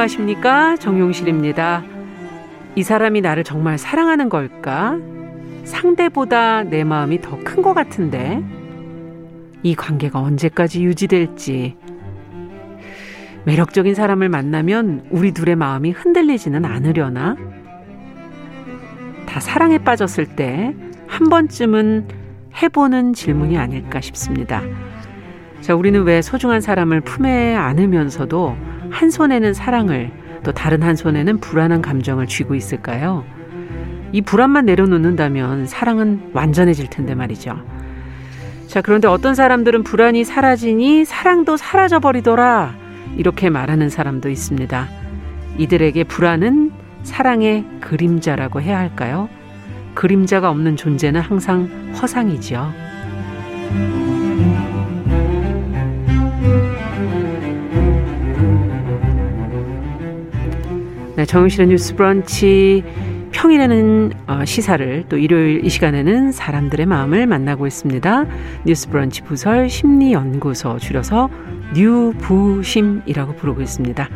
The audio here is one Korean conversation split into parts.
안녕하십니까 정용실입니다. 이 사람이 나를 정말 사랑하는 걸까? 상대보다 내 마음이 더 큰 것 같은데 이 관계가 언제까지 유지될지 매력적인 사람을 만나면 우리 둘의 마음이 흔들리지는 않으려나? 다 사랑에 빠졌을 때 한 번쯤은 해보는 질문이 아닐까 싶습니다. 자, 우리는 왜 소중한 사람을 품에 안으면서도 한 손에는 사랑을 또 다른 한 손에는 불안한 감정을 쥐고 있을까요? 이 불안만 내려놓는다면 사랑은 완전해질 텐데 말이죠. 자, 그런데 어떤 사람들은 불안이 사라지니 사랑도 사라져 버리더라. 이렇게 말하는 사람도 있습니다. 이들에게 불안은 사랑의 그림자라고 해야 할까요? 그림자가 없는 존재는 항상 허상이지요. 네, 정용실의 뉴스 브런치 평일에는 어, 시사를 또 일요일 이 시간에는 사람들의 마음을 만나고 있습니다. 뉴스 브런치 부설 심리연구소 줄여서 뉴부심이라고 부르고 있습니다.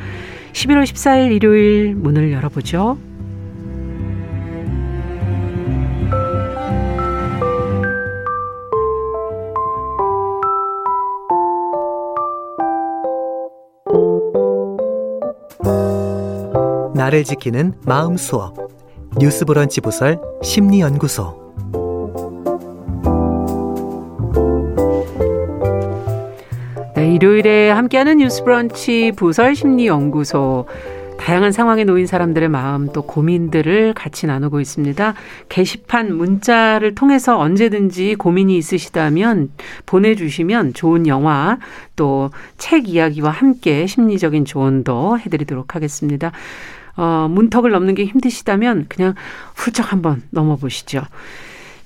11월 14일 일요일 문을 열어보죠. 나를 지키는 마음 수업 뉴스 브런치 부설 심리 연구소 네, 일요일에 함께하는 뉴스 브런치 부설 심리 연구소 다양한 상황에 놓인 사람들의 마음 또 고민들을 같이 나누고 있습니다. 게시판 문자를 통해서 언제든지 고민이 있으시다면 보내주시면 좋은 영화 또 책 이야기와 함께 심리적인 조언도 해드리도록 하겠습니다. 어, 문턱을 넘는 게 힘드시다면 그냥 훌쩍 한번 넘어보시죠.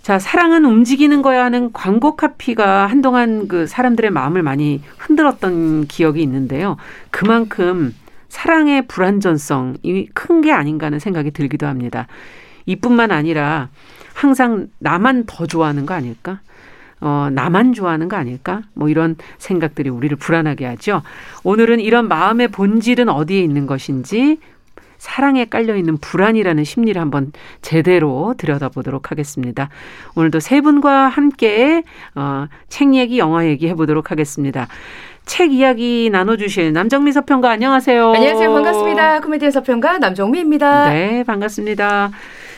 자, 사랑은 움직이는 거야 하는 광고 카피가 한동안 그 사람들의 마음을 많이 흔들었던 기억이 있는데요. 그만큼 사랑의 불안전성이 큰 게 아닌가 하는 생각이 들기도 합니다. 이뿐만 아니라 항상 나만 더 좋아하는 거 아닐까? 어, 나만 좋아하는 거 아닐까? 뭐 이런 생각들이 우리를 불안하게 하죠. 오늘은 이런 마음의 본질은 어디에 있는 것인지 사랑에 깔려 있는 불안이라는 심리를 한번 제대로 들여다보도록 하겠습니다. 오늘도 세 분과 함께 어, 책 얘기, 영화 얘기 해보도록 하겠습니다. 책 이야기 나눠주실 남정미 서평가 안녕하세요. 안녕하세요. 반갑습니다. 코미디의 서평가 남정미입니다. 네, 반갑습니다.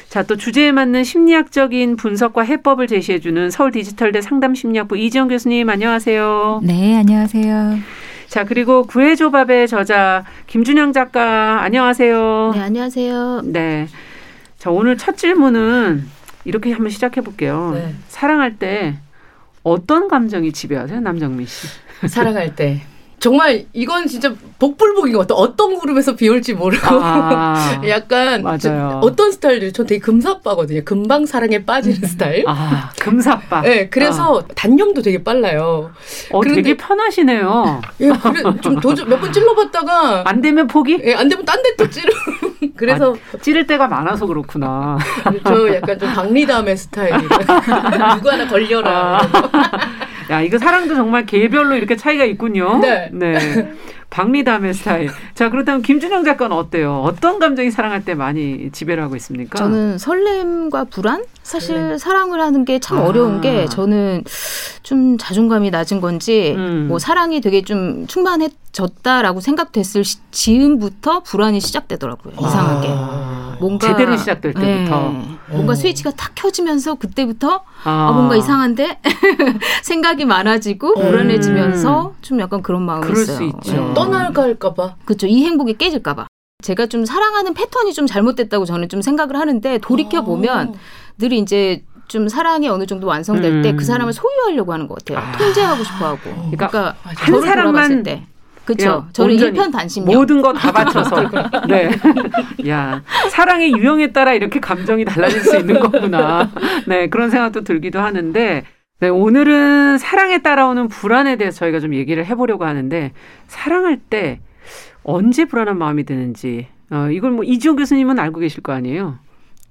자, 또 주제에 맞는 심리학적인 분석과 해법을 제시해주는 서울 디지털대 상담심리학부 이지영 교수님 안녕하세요. 네, 안녕하세요. 자, 그리고 구해조밥의 저자 김준영 작가 안녕하세요. 네, 안녕하세요. 네. 자, 오늘 첫 질문은 이렇게 한번 시작해 볼게요. 네. 사랑할 때 어떤 감정이 지배하세요, 남정민 씨? 사랑할 때. 정말 이건 진짜 복불복인 것 같아요. 어떤 그룹에서 비올지 모르고 아, 약간 맞아요. 어떤 스타일들 전 되게 금사빠거든요. 금방 사랑에 빠지는 음. 스타일. 아 금사빠. 네, 그래서 아. 단념도 되게 빨라요. 어, 되게 편하시네요. 예, 그래 좀 도저 몇번 찔러봤다가 안 되면 포기? 예, 안 되면 딴 데 또 찌르. 그래서 아, 찌를 때가 많아서 그렇구나. 저 약간 좀 박리담의 스타일이에요. 누구 하나 걸려라. 아. 야, 이거 사랑도 정말 개별로 이렇게 차이가 있군요. 네. 네. 박리담의 스타일. 자, 그렇다면 김준영 작가는 어때요? 어떤 감정이 사랑할 때 많이 지배를 하고 있습니까? 저는 설렘과 불안? 사실 설렘. 사랑을 하는 게참 아. 어려운 게 저는 좀 자존감이 낮은 건지 음. 뭐 사랑이 되게 좀 충만해졌다라고 생각됐을 즈음부터 불안이 시작되더라고요. 이상하게. 아. 뭔가 제대로 시작될 때부터 네. 뭔가 스위치가 탁 켜지면서 그때부터 아, 아 뭔가 이상한데 생각이 많아지고 음. 불안해지면서 좀 약간 그런 마음이 그럴 있어요. 수 있죠. 네. 떠날까 할까봐. 그렇죠. 이 행복이 깨질까봐. 제가 좀 사랑하는 패턴이 좀 잘못됐다고 저는 좀 생각을 하는데 돌이켜 보면 늘 이제 좀 사랑이 어느 정도 완성될 음. 때그 사람을 소유하려고 하는 것 같아요. 아. 통제하고 싶어 하고. 그러니까, 그러니까 한 사람만 때. 그렇죠. 저는 일편단심요. 모든 거 다 바쳐서. 네. 야 사랑의 유형에 따라 이렇게 감정이 달라질 수 있는 거구나. 네 그런 생각도 들기도 하는데. 네, 오늘은 사랑에 따라오는 불안에 대해서 저희가 좀 얘기를 해보려고 하는데 사랑할 때 언제 불안한 마음이 드는지 어, 이걸 뭐 이지호 교수님은 알고 계실 거 아니에요?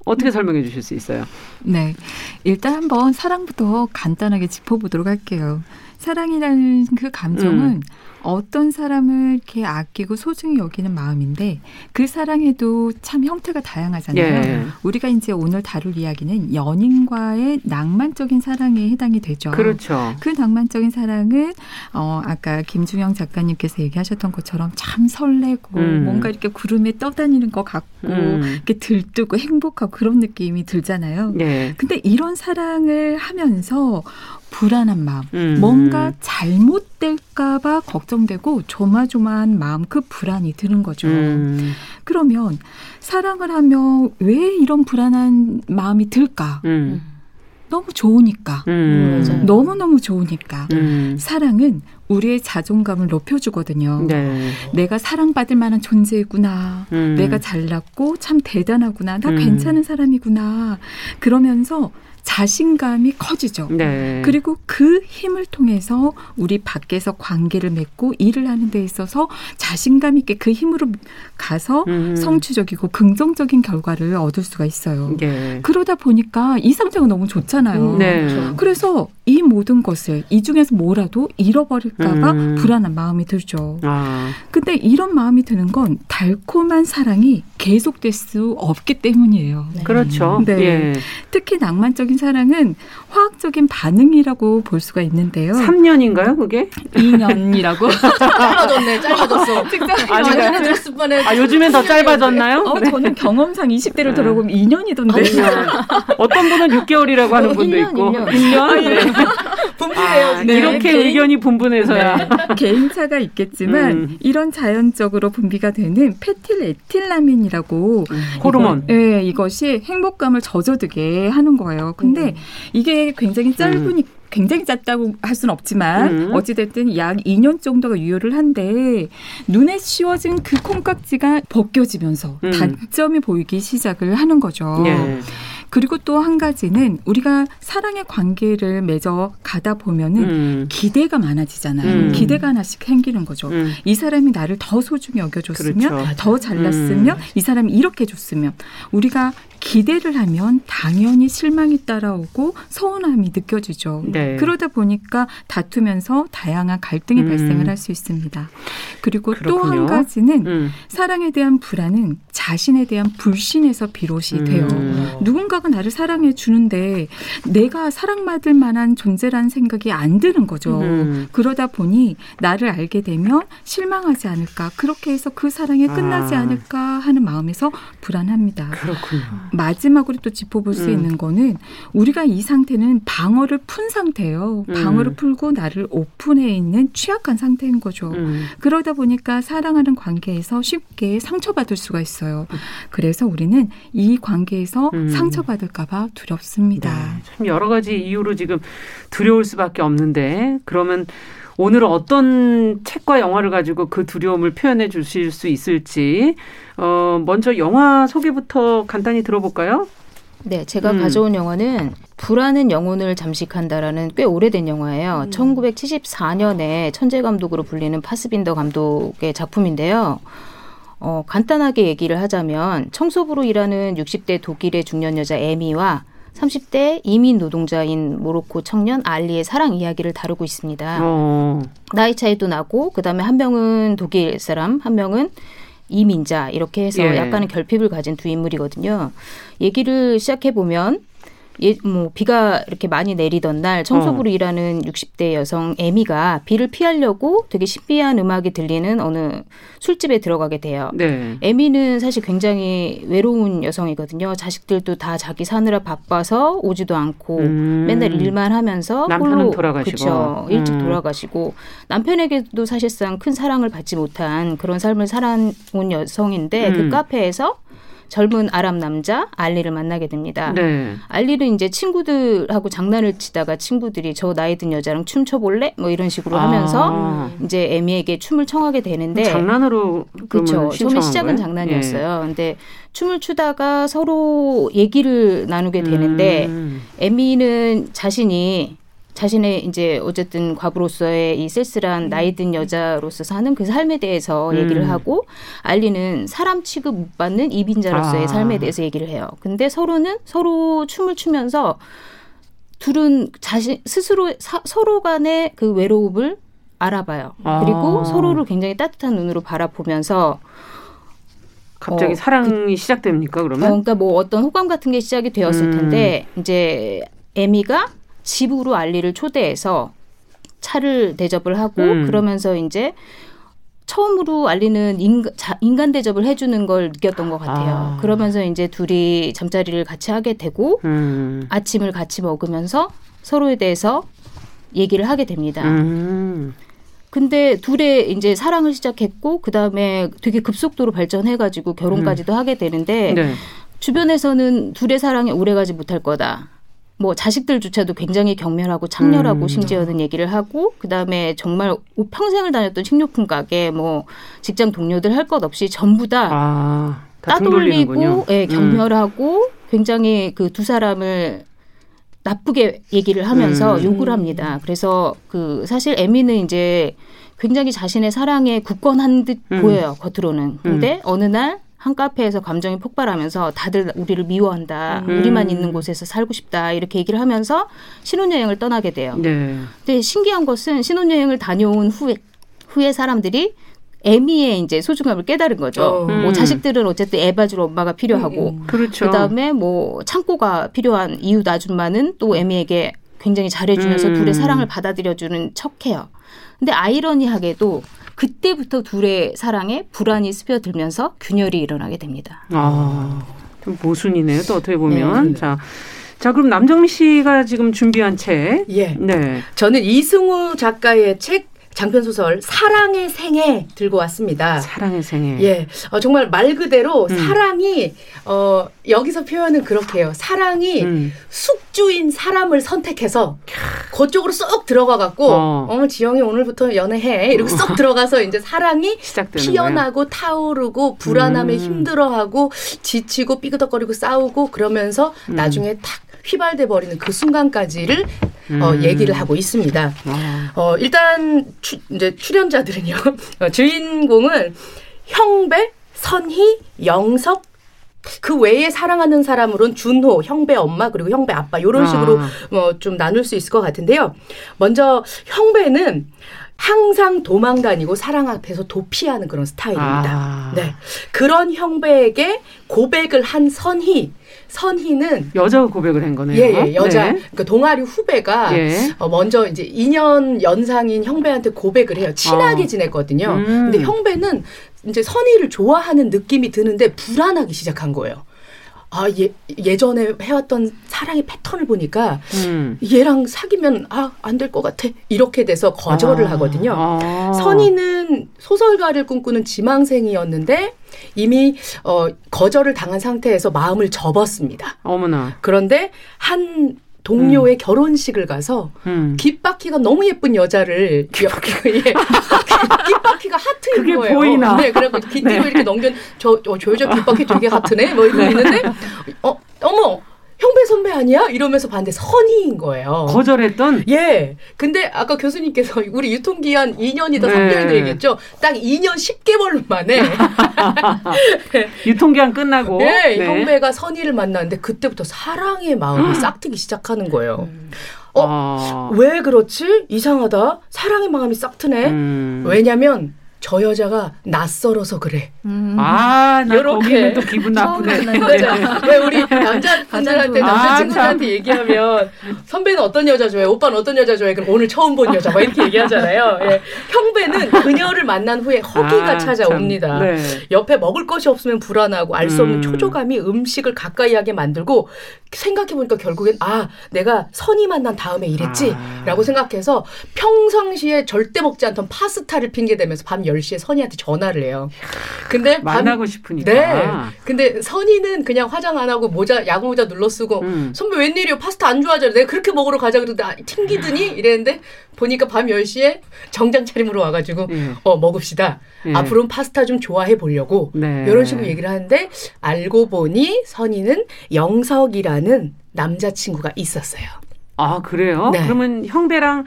어떻게 설명해 주실 수 있어요? 네. 일단 한번 사랑부터 간단하게 짚어보도록 할게요. 사랑이라는 그 감정은 음. 어떤 사람을 이렇게 아끼고 소중히 여기는 마음인데 그 사랑에도 참 형태가 다양하잖아요. 예. 우리가 이제 오늘 다룰 이야기는 연인과의 낭만적인 사랑에 해당이 되죠. 그렇죠. 그 낭만적인 사랑은 어 아까 김중영 작가님께서 얘기하셨던 것처럼 참 설레고 음. 뭔가 이렇게 구름에 떠다니는 것 같고 음. 이렇게 들뜨고 행복하고 그런 느낌이 들잖아요. 예. 근데 이런 사랑을 하면서 불안한 마음, 음. 뭔가 잘못될까봐 걱정 되고 조마조마한 마음, 그 불안이 드는 거죠. 음. 그러면 사랑을 하면 왜 이런 불안한 마음이 들까? 음. 너무 좋으니까. 음. 너무너무 좋으니까. 음. 사랑은 우리의 자존감을 높여주거든요. 네. 내가 사랑받을 만한 존재구나. 음. 내가 잘났고 참 대단하구나. 나 음. 괜찮은 사람이구나. 그러면서 자신감이 커지죠. 네. 그리고 그 힘을 통해서 우리 밖에서 관계를 맺고 일을 하는 데 있어서 자신감 있게 그 힘으로 가서 음. 성취적이고 긍정적인 결과를 얻을 수가 있어요. 네. 그러다 보니까 이 상태가 너무 좋잖아요. 네. 그래서 이 모든 것을 이 중에서 뭐라도 잃어버릴까봐 음. 불안한 마음이 들죠. 아. 근데 이런 마음이 드는 건 달콤한 사랑이 계속될 수 없기 때문이에요. 네. 그렇죠. 네. 예. 특히 낭만적인 적인 사랑은 화학적인 반응이라고 볼 수가 있는데요. 3년인가요, 그게? 2년이라고. 짧아졌네, 짧아졌어. 아닌가요? 아, 요즘엔 더 짧아졌나요? 어, 네. 저는 경험상 20대로 네. 돌아보면 2년이던데. 아, 어떤 분은 6개월이라고 하는 분도 1년, 있고. 1년? 1년? 네. 분분해요. 아, 네. 이렇게 개인, 의견이 분분해서야. 네. 개인차가 있겠지만 음. 이런 자연적으로 분비가 되는 페틸 에틸라민이라고 음. 호르몬. 네, 이것이 행복감을 젖어들게 하는 거예요. 근데 음. 이게 굉장히 짧으니 음. 굉장히 짧다고 할 수는 없지만 음. 어찌됐든 약 2년 정도가 유효를 한데 눈에 씌워진 그 콩깍지가 벗겨지면서 음. 단점이 보이기 시작을 하는 거죠. 예. 그리고 또 한 가지는 우리가 사랑의 관계를 맺어 가다 보면은 음. 기대가 많아지잖아요. 음. 기대가 하나씩 생기는 거죠. 음. 이 사람이 나를 더 소중히 여겨줬으면, 그렇죠. 더 잘났으면, 음. 이 사람이 이렇게 해줬으면, 우리가 기대를 하면 당연히 실망이 따라오고 서운함이 느껴지죠. 네. 그러다 보니까 다투면서 다양한 갈등이 음. 발생을 할 수 있습니다. 그리고 또 한 가지는 음. 사랑에 대한 불안은 자신에 대한 불신에서 비롯이 음. 돼요. 누군가가 나를 사랑해 주는데 내가 사랑받을 만한 존재라는 생각이 안 드는 거죠. 음. 그러다 보니 나를 알게 되면 실망하지 않을까 그렇게 해서 그 사랑이 끝나지 아. 않을까 하는 마음에서 불안합니다. 그렇군요. 마지막으로 또 짚어볼 수 음. 있는 거는 우리가 이 상태는 방어를 푼 상태예요. 음. 방어를 풀고 나를 오픈해 있는 취약한 상태인 거죠. 음. 그러다 보니까 사랑하는 관계에서 쉽게 상처받을 수가 있어요. 그래서 우리는 이 관계에서 음. 상처받을까봐 두렵습니다. 네. 참 여러 가지 이유로 지금 두려울 수밖에 없는데 그러면 오늘은 어떤 책과 영화를 가지고 그 두려움을 표현해 주실 수 있을지 어 먼저 영화 소개부터 간단히 들어볼까요? 네, 제가 음. 가져온 영화는 불안은 영혼을 잠식한다라는 꽤 오래된 영화예요. 음. 1974년에 천재 감독으로 불리는 파스빈더 감독의 작품인데요. 어, 간단하게 얘기를 하자면 청소부로 일하는 60대 독일의 중년 여자 에미와 30대 이민 노동자인 모로코 청년 알리의 사랑 이야기를 다루고 있습니다. 어. 나이 차이도 나고 그다음에 한 명은 독일 사람, 한 명은 이민자 이렇게 해서 예. 약간의 결핍을 가진 두 인물이거든요. 얘기를 시작해 보면 예, 뭐 비가 이렇게 많이 내리던 날 청소부로 어. 일하는 60대 여성 에미가 비를 피하려고 되게 신비한 음악이 들리는 어느 술집에 들어가게 돼요. 네. 에미는 사실 굉장히 외로운 여성이거든요. 자식들도 다 자기 사느라 바빠서 오지도 않고 음. 맨날 일만 하면서 남편은 돌아가시고 그쵸, 일찍 음. 돌아가시고 남편에게도 사실상 큰 사랑을 받지 못한 그런 삶을 살아온 여성인데 그 음. 그 카페에서 젊은 아랍 남자 알리를 만나게 됩니다. 네. 알리는 이제 친구들하고 장난을 치다가 친구들이 저 나이 든 여자랑 춤춰 볼래? 뭐 이런 식으로 아. 하면서 이제 에미에게 춤을 청하게 되는데 장난으로 그렇죠. 처음에 시작은 거예요? 장난이었어요. 예. 근데 춤을 추다가 서로 얘기를 나누게 되는데 음. 에미는 자신이 자신의 이제 어쨌든 과부로서의 이 쓸쓸한 나이 든 여자로서 사는 그 삶에 대해서 음. 얘기를 하고 알리는 사람 취급 못 받는 이빈자로서의 아. 삶에 대해서 얘기를 해요. 근데 서로는 서로 춤을 추면서 둘은 자신 스스로 사, 서로 간의 그 외로움을 알아봐요. 아. 그리고 서로를 굉장히 따뜻한 눈으로 바라보면서 갑자기 어, 사랑이 그, 시작됩니까 그러면? 어, 그러니까 뭐 어떤 호감 같은 게 시작이 되었을 음. 텐데 이제 에미가 집으로 알리를 초대해서 차를 대접을 하고 음. 그러면서 이제 처음으로 알리는 인간, 자, 인간 대접을 해주는 걸 느꼈던 것 같아요. 아. 그러면서 이제 둘이 잠자리를 같이 하게 되고 음. 아침을 같이 먹으면서 서로에 대해서 얘기를 하게 됩니다. 음. 근데 둘의 이제 사랑을 시작했고 그 다음에 되게 급속도로 발전해가지고 결혼까지도 음. 하게 되는데 네. 주변에서는 둘의 사랑이 오래가지 못할 거다. 뭐 자식들조차도 굉장히 경멸하고 창렬하고 음. 심지어는 얘기를 하고 그다음에 정말 평생을 다녔던 식료품 가게 뭐 직장 동료들 할 것 없이 전부 다, 아, 다 따돌리고 예, 음. 경멸하고 음. 굉장히 그 두 사람을 나쁘게 얘기를 하면서 음. 욕을 합니다. 그래서 그 사실 에미는 이제 굉장히 자신의 사랑에 굳건한 듯 음. 보여요 겉으로는. 근데 음. 어느 날 한 카페에서 감정이 폭발하면서 다들 우리를 미워한다. 음. 우리만 있는 곳에서 살고 싶다. 이렇게 얘기를 하면서 신혼여행을 떠나게 돼요. 네. 근데 신기한 것은 신혼여행을 다녀온 후에 후에 사람들이 애미의 이제 소중함을 깨달은 거죠. 어. 음. 뭐 자식들은 어쨌든 애 봐줄 엄마가 필요하고, 음. 그렇죠. 그다음에 뭐 창고가 필요한 이웃 아줌마는 또 애미에게 굉장히 잘해주면서 음. 둘의 사랑을 받아들여주는 척해요. 근데 아이러니하게도 그때부터 둘의 사랑에 불안이 스며들면서 균열이 일어나게 됩니다. 아, 좀 모순이네요. 또 어떻게 보면. 네. 자. 자, 그럼 남정미 씨가 지금 준비한 책. 예. 네. 저는 이승우 작가의 책 장편 소설 사랑의 생애 들고 왔습니다. 사랑의 생애. 예, 어, 정말 말 그대로 음. 사랑이 어, 여기서 표현은 그렇게 해요. 사랑이 음. 숙주인 사람을 선택해서 그쪽으로 쏙 들어가 갖고 어. 어, 지영이 오늘부터 연애해 이렇게 쏙 어. 들어가서 이제 사랑이 피어나고 거예요? 타오르고 불안함에 음. 힘들어하고 지치고 삐그덕거리고 싸우고 그러면서 음. 나중에 탁 휘발돼 버리는 그 순간까지를 어, 음. 어, 얘기를 하고 있습니다. 아. 어, 일단 추, 이제 출연자들은요. 어, 주인공은 형배, 선희, 영석, 그 외에 사랑하는 사람으로는 준호, 형배 엄마 그리고 형배 아빠 이런 식으로 아. 뭐좀 나눌 수 있을 것 같은데요. 먼저 형배는 항상 도망 다니고 사랑 앞에서 도피하는 그런 스타일입니다. 아. 네. 그런 형배에게 고백을 한 선희 선희는 여자 고백을 한 거네요. 예, 예 여자. 네. 그러니까 동아리 후배가 예. 어, 먼저 이제 2년 연상인 형배한테 고백을 해요. 친하게 어. 지냈거든요. 음. 근데 형배는 이제 선희를 좋아하는 느낌이 드는데 불안하기 시작한 거예요. 아, 예, 예전에 해왔던 사랑의 패턴을 보니까 음. 얘랑 사귀면 아, 안 될 것 같아. 이렇게 돼서 거절을 아. 하거든요. 아. 선희는 소설가를 꿈꾸는 지망생이었는데 이미 어, 거절을 당한 상태에서 마음을 접었습니다. 어머나. 그런데 한 동료의 음. 결혼식을 가서 음. 귓바퀴가 너무 예쁜 여자를 귓바퀴가 예. 귓바퀴가 하트인 그게 거예요. 보이나? 네, 그래고 귀뒤로 네. 이렇게 넘겨 저, 저, 저 여자 귓바퀴 되게 하트네. 뭐 이러고 네. 있는데 어 어머 형배 선배 아니야? 이러면서 봤는데 선의인 거예요. 거절했던? 예. 근데 아까 교수님께서 우리 유통기한 2년이다, 네. 3년이다 얘기했죠. 딱 2년 10개월 만에. 유통기한 끝나고. 네, 네. 형배가 선의를 만났는데 그때부터 사랑의 마음이 싹트기 시작하는 거예요. 음. 어, 아. 왜 그렇지? 이상하다. 사랑의 마음이 싹트네. 음. 왜냐면 저 여자가 낯설어서 그래. 음. 아, 나 이렇게 또 기분 나쁘네. 왜 우리 남자 분들한테 남자친구들한테 아, 얘기하면 선배는 어떤 여자 좋아해? 오빠는 어떤 여자 좋아해? 그럼 오늘 처음 본 여자 막 이렇게 얘기하잖아요. 예. 형배는 그녀를 만난 후에 허기가 아, 찾아옵니다. 네. 옆에 먹을 것이 없으면 불안하고 알 수 없는 음. 초조감이 음식을 가까이 하게 만들고 생각해 보니까 결국엔 아 내가 선이 만난 다음에 이랬지라고 아. 생각해서 평상시에 절대 먹지 않던 파스타를 핑계 대면서 밤 10시에 선이한테 전화를 해요. 근데 만나고 밤, 싶으니까. 네. 근데 선이는 그냥 화장 안 하고 모자 야구 모자 눌러 쓰고 음. 선배 웬일이요? 파스타 안 좋아하잖아. 내가 그렇게 먹으러 가자 그러는데 아, 튕기더니 이랬는데 보니까 밤 10시에 정장 차림으로 와 가지고 네. 어 먹읍시다. 네. 앞으로는 파스타 좀 좋아해 보려고 네. 이런 식으로 얘기를 하는데 알고 보니 선이는 영석이라는 남자친구가 있었어요. 아 그래요? 네. 그러면 형배랑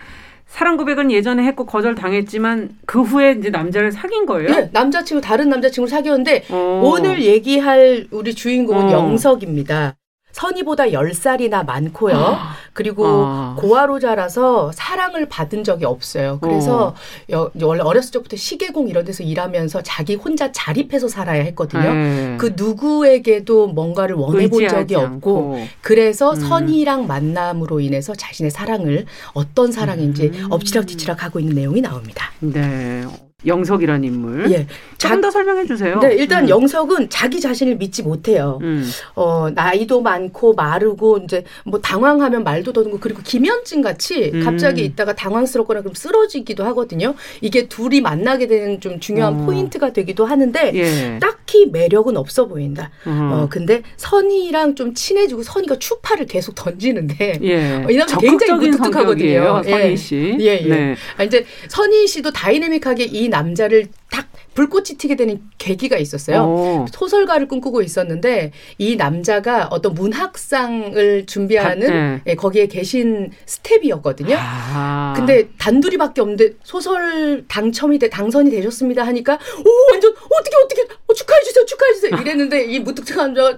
사랑 고백은 예전에 했고 거절 당했지만 그 후에 이제 남자를 사귄 거예요? 네, 남자친구 다른 남자친구 사귀었는데 어. 오늘 얘기할 우리 주인공은 어. 영석입니다. 선이보다 10살이나 많고요. 아. 그리고 아. 고아로 자라서 사랑을 받은 적이 없어요. 그래서 어. 원래 어렸을 적부터 시계공 이런 데서 일하면서 자기 혼자 자립해서 살아야 했거든요. 네. 그 누구에게도 뭔가를 원해 본 적이 없고 않고. 그래서 음. 선이랑 만남으로 인해서 자신의 사랑을 어떤 사랑인지 음. 엎치락뒤치락 하고 있는 내용이 나옵니다. 네. 영석이라는 인물. 예. 조금 더 설명해 주세요. 네, 일단 음. 영석은 자기 자신을 믿지 못해요. 음. 어, 나이도 많고 마르고 이제 뭐 당황하면 말도 더듬고 그리고 김현진 같이 음. 갑자기 있다가 당황스럽거나 그럼 쓰러지기도 하거든요. 이게 둘이 만나게 되는 좀 중요한 어. 포인트가 되기도 하는데 예. 딱히 매력은 없어 보인다. 어. 어, 근데 선이랑 좀 친해지고 선이가 추파를 계속 던지는데 예. 어, 이 남자 굉장히 무뚝하거든요. 선희 예. 씨. 예, 예. 네. 아, 이제 선희 씨도 다이내믹하게 이 남자를 딱 불꽃이 튀게 되는 계기가 있었어요. 오. 소설가를 꿈꾸고 있었는데 이 남자가 어떤 문학상을 준비하는 네. 예, 거기에 계신 스텝이었거든요. 아. 근데 단둘이밖에 없는데 소설 당첨이 돼 당선이 되셨습니다 하니까 오 완전 어떻게 어떻게 어, 축하해 주세요 축하해 주세요 이랬는데 이 무뚝뚝한 남자가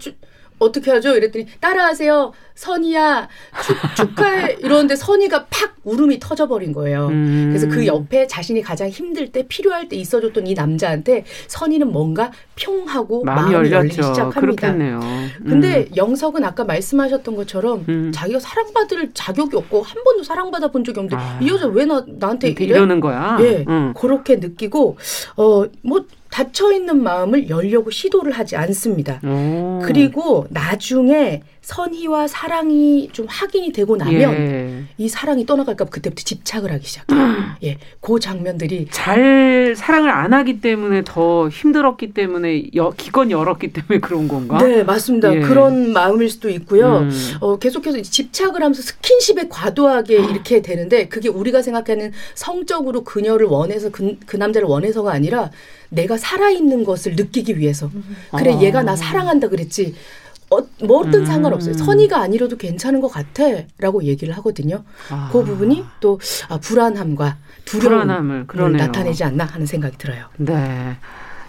어떻게 하죠? 이랬더니 따라하세요. 선이야 축, 하해 이러는데 선이가 팍 울음이 터져버린 거예요. 음. 그래서 그 옆에 자신이 가장 힘들 때 필요할 때 있어줬던 이 남자한테 선이는 뭔가 평하고 마음이, 마음이 열리기 시작합니다. 그렇겠네요. 근데 음. 영석은 아까 말씀하셨던 것처럼 음. 자기가 사랑받을 자격이 없고 한 번도 사랑받아 본 적이 없는데 아. 이 여자 왜 나, 나한테 이래? 이러는 거야? 예. 음. 그렇게 느끼고 어 뭐 닫혀 있는 마음을 열려고 시도를 하지 않습니다. 오. 그리고 나중에 선의와 사랑이 좀 확인이 되고 나면 예. 이 사랑이 떠나갈까 봐 그때부터 집착을 하기 시작해요. 예, 그 장면들이 잘 사랑을 안 하기 때문에 더 힘들었기 때문에 여, 기껏 열었기 때문에 그런 건가? 네, 맞습니다. 예. 그런 마음일 수도 있고요. 음. 어, 계속해서 집착을 하면서 스킨십에 과도하게 어. 이렇게 되는데 그게 우리가 생각하는 성적으로 그녀를 원해서 그, 그 남자를 원해서가 아니라 내가 살아있는 것을 느끼기 위해서. 그래, 아. 얘가 나 사랑한다 그랬지. 어, 뭐든 음. 상관없어요. 선의가 아니라도 괜찮은 것 같아 라고 얘기를 하거든요. 아. 그 부분이 또 아, 불안함과 두려움을 나타내지 않나 하는 생각이 들어요. 네.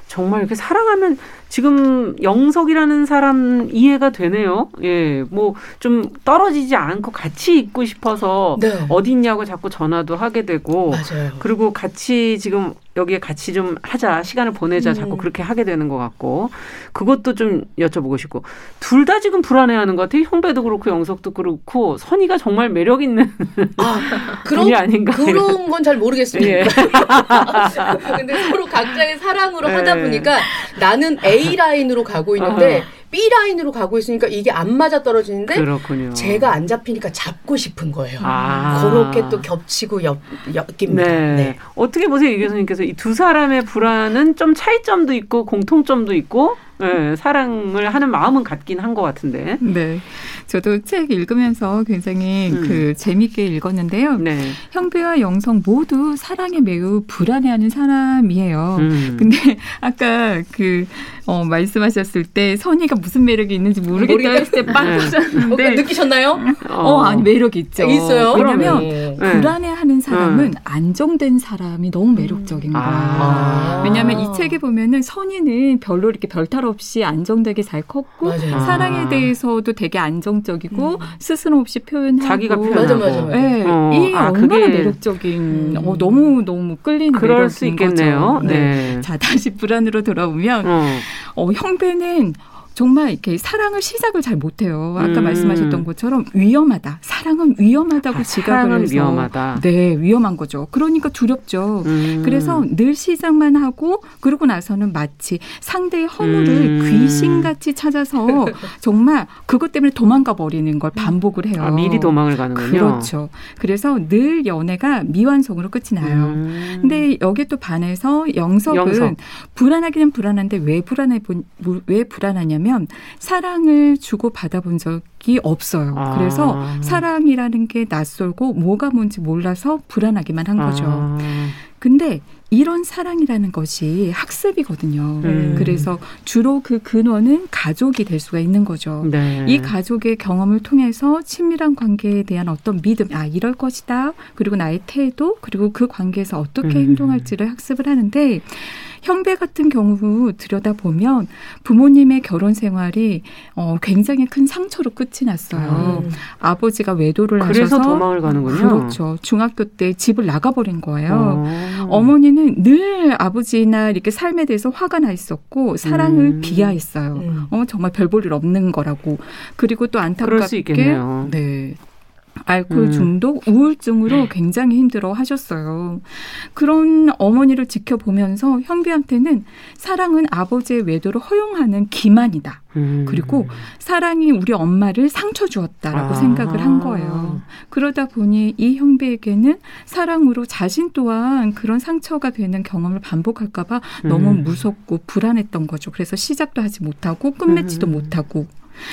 정말 이렇게 사랑하면 지금 영석이라는 사람 이해가 되네요. 예, 뭐 좀 떨어지지 않고 같이 있고 싶어서 네. 어디 있냐고 자꾸 전화도 하게 되고, 맞아요. 그리고 같이 지금 여기에 같이 좀 하자 시간을 보내자 음. 자꾸 그렇게 하게 되는 것 같고 그것도 좀 여쭤보고 싶고 둘 다 지금 불안해하는 것 같아요 형배도 그렇고 영석도 그렇고 선이가 정말 매력 있는 아, 그런, 분이 아닌가 그런 건 잘 모르겠습니다. 예. 근데 서로 각자의 사랑으로 예. 하다 보니까 나는 A 라인으로 가고 있는데 아. B 라인으로 가고 있으니까 이게 안 맞아 떨어지는데 그렇군요. 제가 안 잡히니까 잡고 싶은 거예요. 아. 그렇게 또 겹치고 엮, 엮입니다. 네. 네. 어떻게 보세요, 이 교수님께서 이 두 사람의 불안은 좀 차이점도 있고 공통점도 있고 네, 사랑을 하는 마음은 같긴 한 것 같은데. 네. 저도 책 읽으면서 굉장히 음. 그 재밌게 읽었는데요. 네. 형배와 영성 모두 사랑에 매우 불안해하는 사람이에요. 음. 근데 아까 그 어, 말씀하셨을 때 선이가 무슨 매력이 있는지 모르겠다 했을 때빵 네. 터졌는데 어, 느끼셨나요? 어, 아니 매력이 있죠. 있어요. 왜냐하면 네. 불안해하는 사람은 음. 안정된 사람이 너무 매력적인 거예요. 아. 왜냐하면 이 책에 보면은 선이는 별로 이렇게 별탈 없이 안정되게 잘 컸고 맞아요. 사랑에 아. 대해서도 되게 안정적이고 음. 스스럼 없이 표현하고 자기가 표현하고 맞아 맞아. 네. 어. 이 아, 얼마나 매력적인 음. 어, 너무 너무 끌리는 그럴 수 있겠네요. 거죠. 네. 네. 자 다시 불안으로 돌아오면 어. 어, 형배는 정말 이렇게 사랑을 시작을 잘 못해요. 아까 음. 말씀하셨던 것처럼 위험하다. 사랑은 위험하다고 아, 지각을 해서 위험하다. 네, 위험한 거죠. 그러니까 두렵죠. 음. 그래서 늘 시작만 하고 그러고 나서는 마치 상대의 허물을 음. 귀신같이 찾아서 정말 그것 때문에 도망가 버리는 걸 반복을 해요. 아, 미리 도망을 가는군요. 그렇죠. 그래서 늘 연애가 미완성으로 끝이 나요. 음. 근데 여기에 또 반해서 영석은 영석. 불안하기는 불안한데 왜 불안해 왜 불안하냐면 뭐냐면 사랑을 주고 받아본 적이 없어요. 아. 그래서 사랑이라는 게 낯설고 뭐가 뭔지 몰라서 불안하기만 한 거죠. 아. 근데 이런 사랑이라는 것이 학습이거든요. 음. 그래서 주로 그 근원은 가족이 될 수가 있는 거죠. 네. 이 가족의 경험을 통해서 친밀한 관계에 대한 어떤 믿음, 아, 이럴 것이다. 그리고 나의 태도, 그리고 그 관계에서 어떻게 음. 행동할지를 학습을 하는데, 형배 같은 경우 들여다보면 부모님의 결혼 생활이 어, 굉장히 큰 상처로 끝이 났어요. 음. 아버지가 외도를 그래서 하셔서 도망을 가는군요. 그렇죠. 중학교 때 집을 나가버린 거예요. 어. 어머니는 늘 아버지나 이렇게 삶에 대해서 화가 나 있었고 사랑을 음. 비하했어요. 음. 어, 정말 별 볼 일 없는 거라고. 그리고 또 안타깝게 네. 알코올 음. 중독, 우울증으로 네. 굉장히 힘들어 하셨어요. 그런 어머니를 지켜보면서 형비한테는 사랑은 아버지의 외도를 허용하는 기만이다. 음. 그리고 사랑이 우리 엄마를 상처 주었다라고 아. 생각을 한 거예요. 그러다 보니 이 형비에게는 사랑으로 자신 또한 그런 상처가 되는 경험을 반복할까봐 음. 너무 무섭고 불안했던 거죠. 그래서 시작도 하지 못하고 끝맺지도 음. 못하고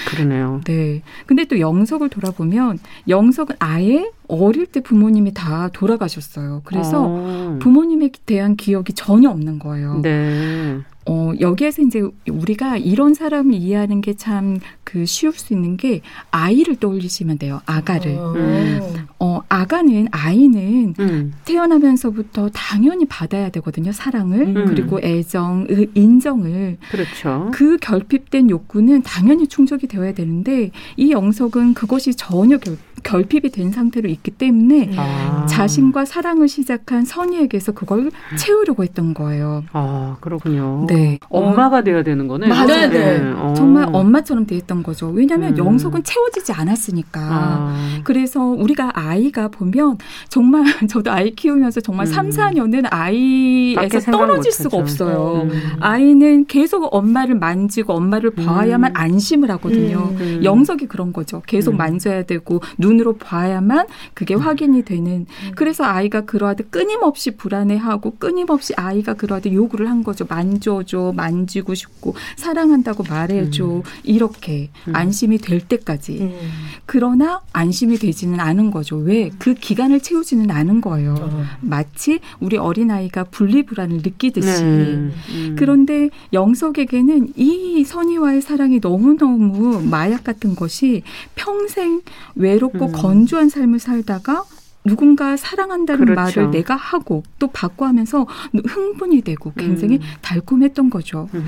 그러네요. 네. 근데 또 영석을 돌아보면 영석은 아예 어릴 때 부모님이 다 돌아가셨어요. 그래서 어. 부모님에 대한 기억이 전혀 없는 거예요. 네. 어, 여기에서 이제 우리가 이런 사람을 이해하는 게 참 그 쉬울 수 있는 게 아이를 떠올리시면 돼요. 아가를. 어, 음. 어 아가는 아이는 음. 태어나면서부터 당연히 받아야 되거든요. 사랑을 음. 그리고 애정, 인정을. 그렇죠. 그 결핍된 욕구는 당연히 충족이 되어야 되는데 이 영석은 그것이 전혀 결, 결핍이 된 상태로 있기 때문에 아. 자신과 사랑을 시작한 선희에게서 그걸 채우려고 했던 거예요. 아 그렇군요. 네, 엄마가 돼야 되는 거네. 맞아요. 네. 네. 어. 정말 엄마처럼 돼있던 거죠. 왜냐하면 음. 영석은 채워지지 않았으니까. 아. 그래서 우리가 아이가 보면 정말 저도 아이 키우면서 정말 음. 3, 4년은 아이에서 떨어질 수가 없어요. 음. 아이는 계속 엄마를 만지고 엄마를 봐야만 음. 안심을 하거든요. 음. 영석이 그런 거죠. 계속 음. 만져야 되고 눈 으로 봐야만 그게 음. 확인이 되는. 음. 그래서 아이가 그러하듯 끊임없이 불안해하고 끊임없이 아이가 그러하듯 요구를 한 거죠. 만져줘, 만지고 싶고 사랑한다고 말해줘 음. 이렇게 음. 안심이 될 때까지. 음. 그러나 안심이 되지는 않은 거죠. 왜? 그 기간을 채우지는 않은 거예요. 어. 마치 우리 어린 아이가 분리불안을 느끼듯이. 네. 그런데 영석에게는 이 선의와의 사랑이 너무 너무 마약 같은 것이 평생 외롭고 음. 건조한 삶을 살다가 누군가 사랑한다는 그렇죠. 말을 내가 하고 또 받고 하면서 흥분이 되고 굉장히 음. 달콤했던 거죠. 음.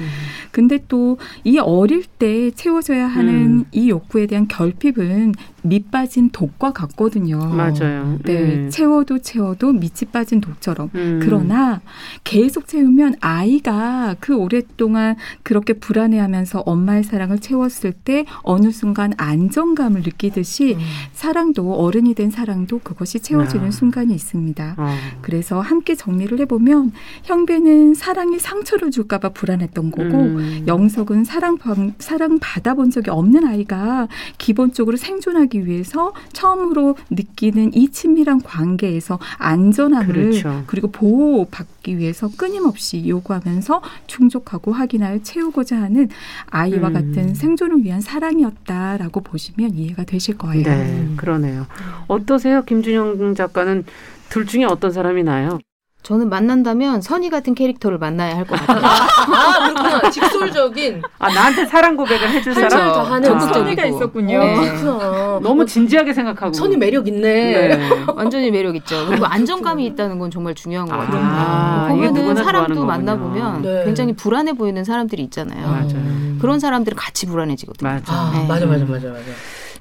근데 또 이 어릴 때 채워져야 하는 음. 이 욕구에 대한 결핍은 밑 빠진 독과 같거든요. 맞아요. 네, 음. 채워도 채워도 밑이 빠진 독처럼. 음. 그러나 계속 채우면 아이가 그 오랫동안 그렇게 불안해하면서 엄마의 사랑을 채웠을 때 어느 순간 안정감을 느끼듯이 음. 사랑도 어른이 된 사랑도 그것이 채워지는 아. 순간이 있습니다. 아. 그래서 함께 정리를 해보면 형배는 사랑이 상처를 줄까봐 불안했던 거고 음. 영석은 사랑 사랑 받아본 적이 없는 아이가 기본적으로 생존하기 하기 위해서 처음으로 느끼는 이 친밀한 관계에서 안전함을 그렇죠. 그리고 보호받기 위해서 끊임없이 요구하면서 충족하고 확인하여 채우고자 하는 아이와 음. 같은 생존을 위한 사랑이었다라고 보시면 이해가 되실 거예요. 네, 그러네요. 어떠세요, 김준영 작가는 둘 중에 어떤 사람이 나요? 저는 만난다면 선희 같은 캐릭터를 만나야 할 것 같아요. 아, 그렇구나. 직설적인. 아, 나한테 사랑 고백을 해줄 사람? 더 하는 선희가 있었군요. 네. 어, 너무 진지하게 생각하고. 선희 매력 있네. 네. 완전히 매력 있죠. 그리고 안정감이 있다는 건 정말 중요한 것 같아요. 아, 보면은 사람도 만나보면 네. 굉장히 불안해 보이는 사람들이 있잖아요. 맞아요. 그런 사람들은 같이 불안해지거든요. 맞아. 아, 네. 맞아, 맞아, 맞아, 맞아.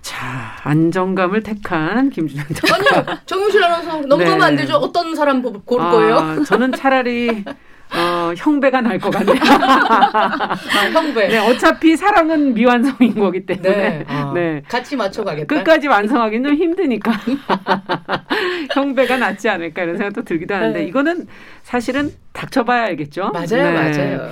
자, 안정감을 택한 작가. 아니요, 정용실 아나운서 넘어가면 네. 안 되죠. 어떤 사람 고를 아, 거예요? 저는 차라리 어, 형배가 날 것 같네요. 아, 형배. 네, 어차피 사랑은 미완성인 거기 때문에. 네. 아, 네. 같이 맞춰가겠다. 끝까지 완성하기는 힘드니까. 형배가 낫지 않을까 이런 생각도 들기도 하는데, 네. 이거는 사실은 닥쳐봐야 알겠죠? 맞아요, 네. 맞아요.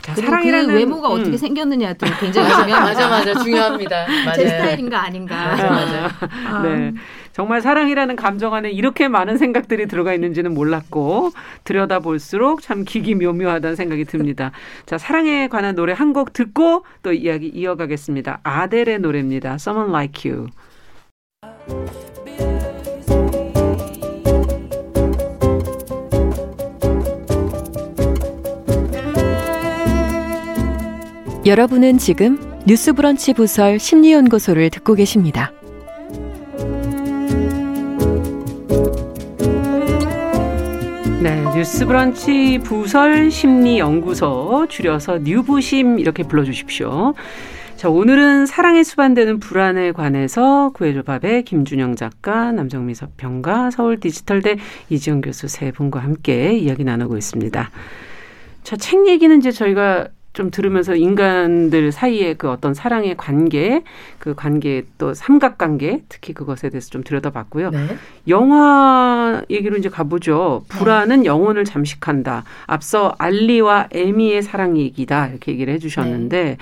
자, 사랑이라는 그 외모가 음. 어떻게 생겼느냐도 굉장히 중요합니다. 맞아, 맞아, 중요합니다. 맞아요. 제 스타일인가 아닌가. 맞아, 맞아. 아. 네. 정말 사랑이라는 감정 안에 이렇게 많은 생각들이 들어가 있는지는 몰랐고 들여다 볼수록 참 기기묘묘하다는 생각이 듭니다. 자, 사랑에 관한 노래 한 곡 듣고 또 이야기 이어가겠습니다. 아델의 노래입니다. Someone Like You. 여러분은 지금 뉴스브런치 부설 심리연구소를 듣고 계십니다. 뉴스 브런치 부설 심리 연구소 줄여서 뉴부심 이렇게 불러 주십시오. 자, 오늘은 사랑에 수반되는 불안에 관해서 구해줄 밥의 김준영 작가, 남정미 서평가, 서울 디지털대 이지영 교수 세 분과 함께 이야기 나누고 있습니다. 자, 책 얘기는 이제 저희가 좀 들으면서 인간들 사이의 그 어떤 사랑의 관계, 그 관계 또 삼각관계, 특히 그것에 대해서 좀 들여다봤고요. 네. 영화 얘기로 이제 가보죠. 불안은 네. 영혼을 잠식한다. 앞서 알리와 에미의 사랑 얘기다 이렇게 얘기를 해주셨는데, 네.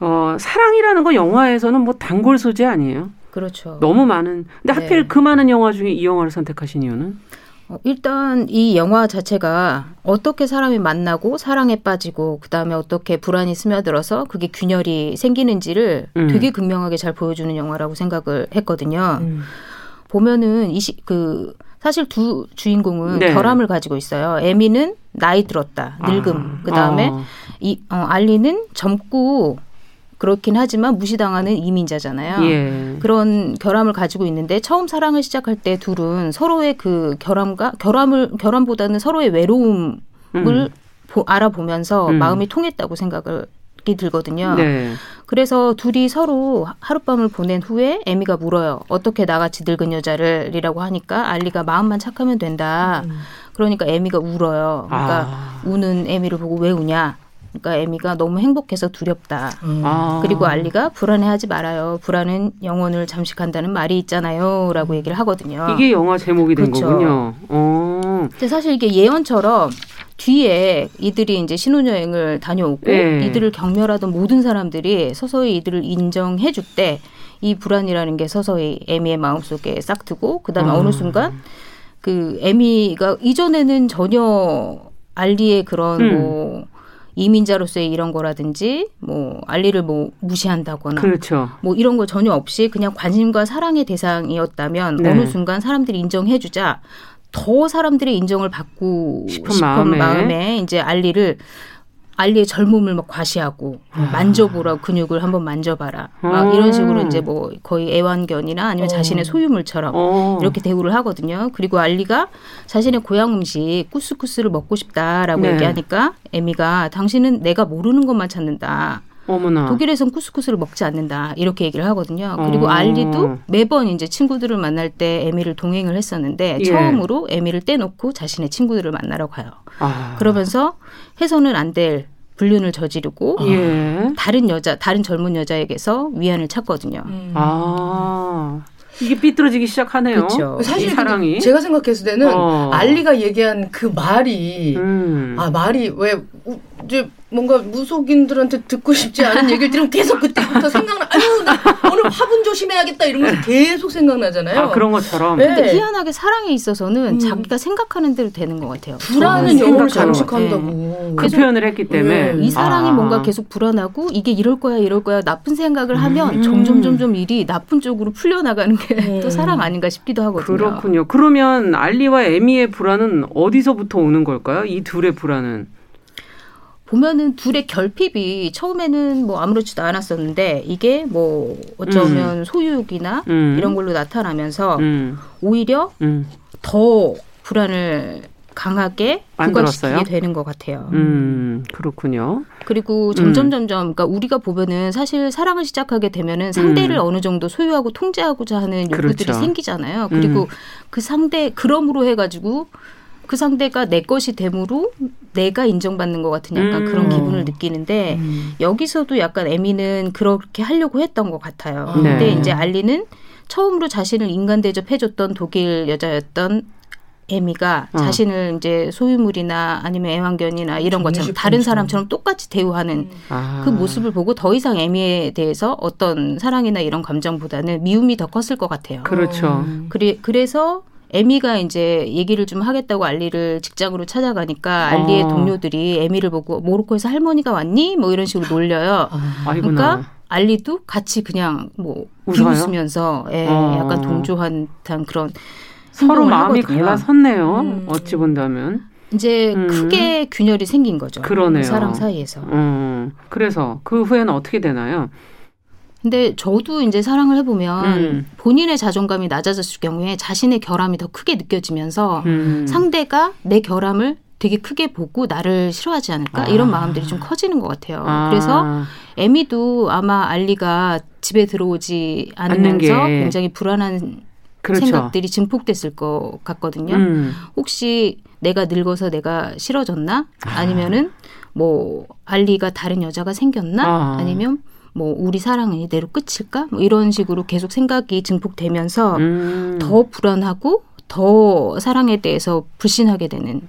어 사랑이라는 거 영화에서는 뭐 단골 소재 아니에요? 그렇죠. 너무 많은. 근데 하필 네. 그 많은 영화 중에 이 영화를 선택하신 이유는? 어, 일단 이 영화 자체가 어떻게 사람이 만나고 사랑에 빠지고 그다음에 어떻게 불안이 스며들어서 그게 균열이 생기는지를 음. 되게 극명하게 잘 보여주는 영화라고 생각을 했거든요. 음. 보면은 이시 그 사실 두 주인공은 네. 결함을 가지고 있어요. 에미는 나이 들었다, 늙음. 아. 그다음에 어. 이 어, 알리는 젊고 그렇긴 하지만 무시당하는 이민자잖아요. 예. 그런 결함을 가지고 있는데 처음 사랑을 시작할 때 둘은 서로의 그 결함과 결함을 결함보다는 서로의 외로움을 음. 보, 알아보면서 음. 마음이 통했다고 생각을 들거든요. 네. 그래서 둘이 서로 하룻밤을 보낸 후에 에미가 물어요. 어떻게 나같이 늙은 여자를이라고 하니까 알리가 마음만 착하면 된다. 음. 그러니까 에미가 울어요. 그러니까 아. 우는 에미를 보고 왜 우냐? 그러니까 에미가 너무 행복해서 두렵다. 음. 아. 그리고 알리가 불안해하지 말아요. 불안은 영혼을 잠식한다는 말이 있잖아요.라고 얘기를 하거든요. 이게 영화 제목이 된 그렇죠. 거군요. 어. 근데 사실 이게 예언처럼 뒤에 이들이 이제 신혼여행을 다녀오고 네. 이들을 경멸하던 모든 사람들이 서서히 이들을 인정해 줄 때 이 불안이라는 게 서서히 에미의 마음속에 싹 트고 그다음에 음. 어느 순간 그 에미가 이전에는 전혀 알리의 그런 음. 뭐 이민자로서의 이런 거라든지 뭐 알리를 뭐 무시한다거나 그렇죠. 뭐 이런 거 전혀 없이 그냥 관심과 사랑의 대상이었다면 네. 어느 순간 사람들이 인정해 주자 더 사람들의 인정을 받고 싶은, 싶은 마음에. 마음에 이제 알리를 알리의 젊음을 막 과시하고 아. 만져보라 근육을 한번 만져봐라 막 음. 이런 식으로 이제 뭐 거의 애완견이나 아니면 어. 자신의 소유물처럼 어. 이렇게 대우를 하거든요. 그리고 알리가 자신의 고향 음식 쿠스쿠스를 먹고 싶다라고 네. 얘기하니까 에미가 당신은 내가 모르는 것만 찾는다. 어머나. 독일에선 쿠스쿠스를 먹지 않는다 이렇게 얘기를 하거든요. 그리고 어. 알리도 매번 이제 친구들을 만날 때 에미를 동행을 했었는데 예. 처음으로 에미를 떼놓고 자신의 친구들을 만나러 가요. 아. 그러면서 해서는 안 될 불륜을 저지르고 예. 다른 여자, 다른 젊은 여자에게서 위안을 찾거든요. 음. 아. 이게 삐뚤어지기 시작하네요. 그렇죠. 사실 사랑이 제가 생각했을 때는 어. 알리가 얘기한 그 말이 음. 아 말이 왜 이제 뭔가 무속인들한테 듣고 싶지 않은 얘기를 들으면 계속 그때부터 생각나. 아유, 나 오늘 화분 조심해야겠다 이러면서 계속 생각나잖아요. 아, 그런 것처럼. 네. 근데 희한하게 사랑에 있어서는 음. 자기가 생각하는 대로 되는 것 같아요. 불안은 영혼을 장식한다고. 네. 그 표현을 했기 때문에. 네. 이 사랑이 아. 뭔가 계속 불안하고 이게 이럴 거야, 이럴 거야 나쁜 생각을 하면 음. 점점 점점 일이 나쁜 쪽으로 풀려나가는 게또 음. 사랑 아닌가 싶기도 하거든요. 그렇군요. 그러면 알리와 에미의 불안은 어디서부터 오는 걸까요? 이 둘의 불안은? 보면은 둘의 결핍이 처음에는 뭐 아무렇지도 않았었는데 이게 뭐 어쩌면 음. 소유욕이나 음. 이런 걸로 나타나면서 음. 오히려 음. 더 불안을 강하게 부각시키게 되는 것 같아요. 음, 그렇군요. 그리고 점점 음. 점점 그러니까 우리가 보면은 사실 사랑을 시작하게 되면은 상대를 음. 어느 정도 소유하고 통제하고자 하는 욕구들이 그렇죠. 생기잖아요. 그리고 음. 그 상대 그럼으로 해가지고 그 상대가 내 것이 되므로 내가 인정받는 것 같은 약간 음. 그런 기분을 느끼는데 음. 여기서도 약간 에미는 그렇게 하려고 했던 것 같아요. 네. 근데 이제 알리는 처음으로 자신을 인간 대접해줬던 독일 여자였던 에미가 어. 자신을 이제 소유물이나 아니면 애완견이나 이런 것처럼 다른 사람처럼 똑같이 대우하는 아. 그 모습을 보고 더 이상 에미에 대해서 어떤 사랑이나 이런 감정보다는 미움이 더 컸을 것 같아요. 그렇죠. 그래, 그래서 에미가 이제 얘기를 좀 하겠다고 알리를 직장으로 찾아가니까 알리의 어. 동료들이 에미를 보고 모로코에서 할머니가 왔니? 뭐 이런 식으로 놀려요. 아, 그러니까 알리도 같이 그냥 뭐 비웃으면서 예, 어. 약간 동조한 듯한 그런 서로 마음이 갈라섰네요. 음. 어찌 본다면. 이제 음. 크게 균열이 생긴 거죠. 그러네요. 사람 사이에서. 음. 그래서 그 후에는 어떻게 되나요? 근데 저도 이제 사랑을 해보면 음. 본인의 자존감이 낮아졌을 경우에 자신의 결함이 더 크게 느껴지면서 음. 상대가 내 결함을 되게 크게 보고 나를 싫어하지 않을까 아. 이런 마음들이 좀 커지는 것 같아요. 아. 그래서 에미도 아마 알리가 집에 들어오지 않으면서 굉장히 불안한 그렇죠. 생각들이 증폭됐을 것 같거든요. 음. 혹시 내가 늙어서 내가 싫어졌나? 아니면은 뭐 알리가 다른 여자가 생겼나? 아. 아니면 뭐 우리 사랑은 이대로 끝일까? 뭐 이런 식으로 계속 생각이 증폭되면서 음. 더 불안하고 더 사랑에 대해서 불신하게 되는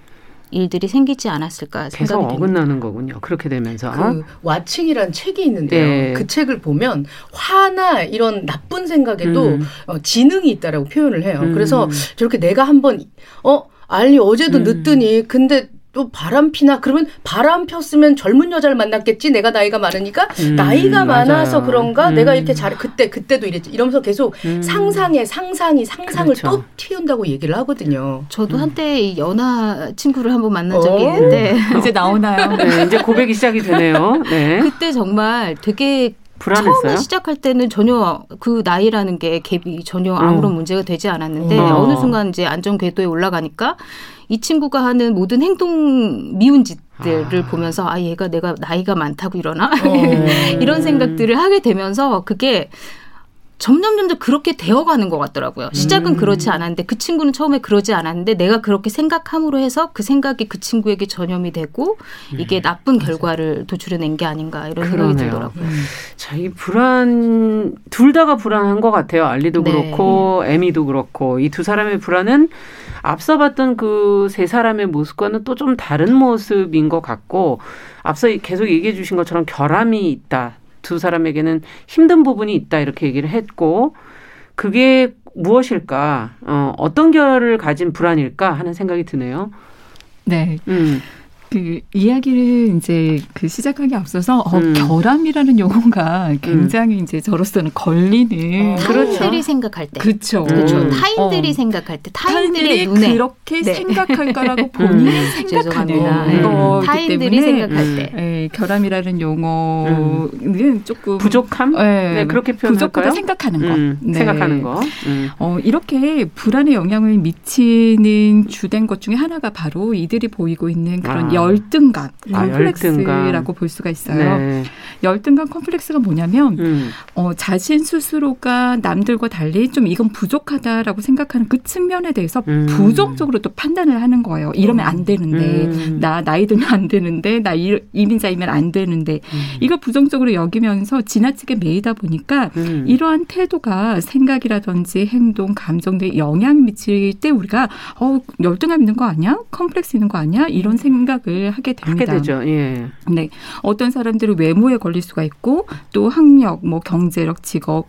일들이 생기지 않았을까 생각이 계속 어긋나는 거군요. 그렇게 되면서 그 와칭이란 책이 있는데요. 네. 그 책을 보면 화나 이런 나쁜 생각에도 음. 어, 지능이 있다라고 표현을 해요. 음. 그래서 저렇게 내가 한번 어 알리 어제도 음. 늦더니 근데 또 바람 피나 그러면 바람 폈으면 젊은 여자를 만났겠지 내가 나이가 많으니까 음, 나이가 많아서 그런가 음. 내가 이렇게 잘 그때 그때도 이랬지 이러면서 계속 음. 상상에 상상이 상상을 그렇죠. 또 튀운다고 얘기를 하거든요. 저도 음. 한때 연하 친구를 한번 만난 적이 어? 있는데 이제 나오나요? 네, 이제 고백이 시작이 되네요. 네. 그때 정말 되게 불안했어요? 처음에 시작할 때는 전혀 그 나이라는 게 갭이 전혀 아무런 음. 문제가 되지 않았는데 어. 어느 순간 이제 안전 궤도에 올라가니까 이 친구가 하는 모든 행동 미운 짓들을 아. 보면서 아 얘가 내가 나이가 많다고 이러나 어. 이런 생각들을 하게 되면서 그게 점점 점점 그렇게 되어가는 것 같더라고요. 시작은 음. 그렇지 않았는데 그 친구는 처음에 그러지 않았는데 내가 그렇게 생각함으로 해서 그 생각이 그 친구에게 전염이 되고 이게 음. 나쁜 결과를 도출해낸 게 아닌가 이런 그러네요. 생각이 들더라고요. 음. 자, 이 불안 둘 다가 불안한 것 같아요. 알리도 네. 그렇고 에미도 그렇고 이 두 사람의 불안은 앞서 봤던 그 세 사람의 모습과는 또 좀 다른 모습인 것 같고 앞서 계속 얘기해 주신 것처럼 결함이 있다. 두 사람에게는 힘든 부분이 있다 이렇게 얘기를 했고 그게 무엇일까 어, 어떤 결을 가진 불안일까 하는 생각이 드네요. 네. 음. 그 이야기를 이제 그 시작하기 앞서서 어, 음. 결함이라는 용어가 음. 굉장히 음. 이제 저로서는 걸리는 어, 타인들이 그렇죠. 생각할 때 그렇죠. 그렇죠. 음. 타인들이 어. 생각할 때 타인들의 눈에 그렇게 네. 생각할 거라고 본인이 음. 생각하는 네. 타인들이 생각할 때 네, 결함이라는 용어는 조금 부족함 네, 네 그렇게 표현할까요? 생각하는 거 네. 생각하는 거 어, 이렇게 불안에 영향을 미치는 주된 것 중에 하나가 바로 이들이 보이고 있는 그런 아. 열등감 아, 컴플렉스라고 볼 수가 있어요. 네. 열등감 컴플렉스가 뭐냐면 음. 어, 자신 스스로가 남들과 달리 좀 이건 부족하다라고 생각하는 그 측면에 대해서 음. 부정적으로 또 판단을 하는 거예요. 이러면 안 되는데 음. 나 나이 들면 안 되는데 나 이민자이면 안 되는데 음. 이걸 부정적으로 여기면서 지나치게 매이다 보니까 음. 이러한 태도가 생각이라든지 행동, 감정 등에 영향 미칠 때 우리가 어 열등감 있는 거 아니야? 컴플렉스 있는 거 아니야? 이런 생각을 생각을 하게 됩니다. 하게 되죠. 예. 네. 어떤 사람들은 외모에 걸릴 수가 있고 또 학력, 뭐 경제력, 직업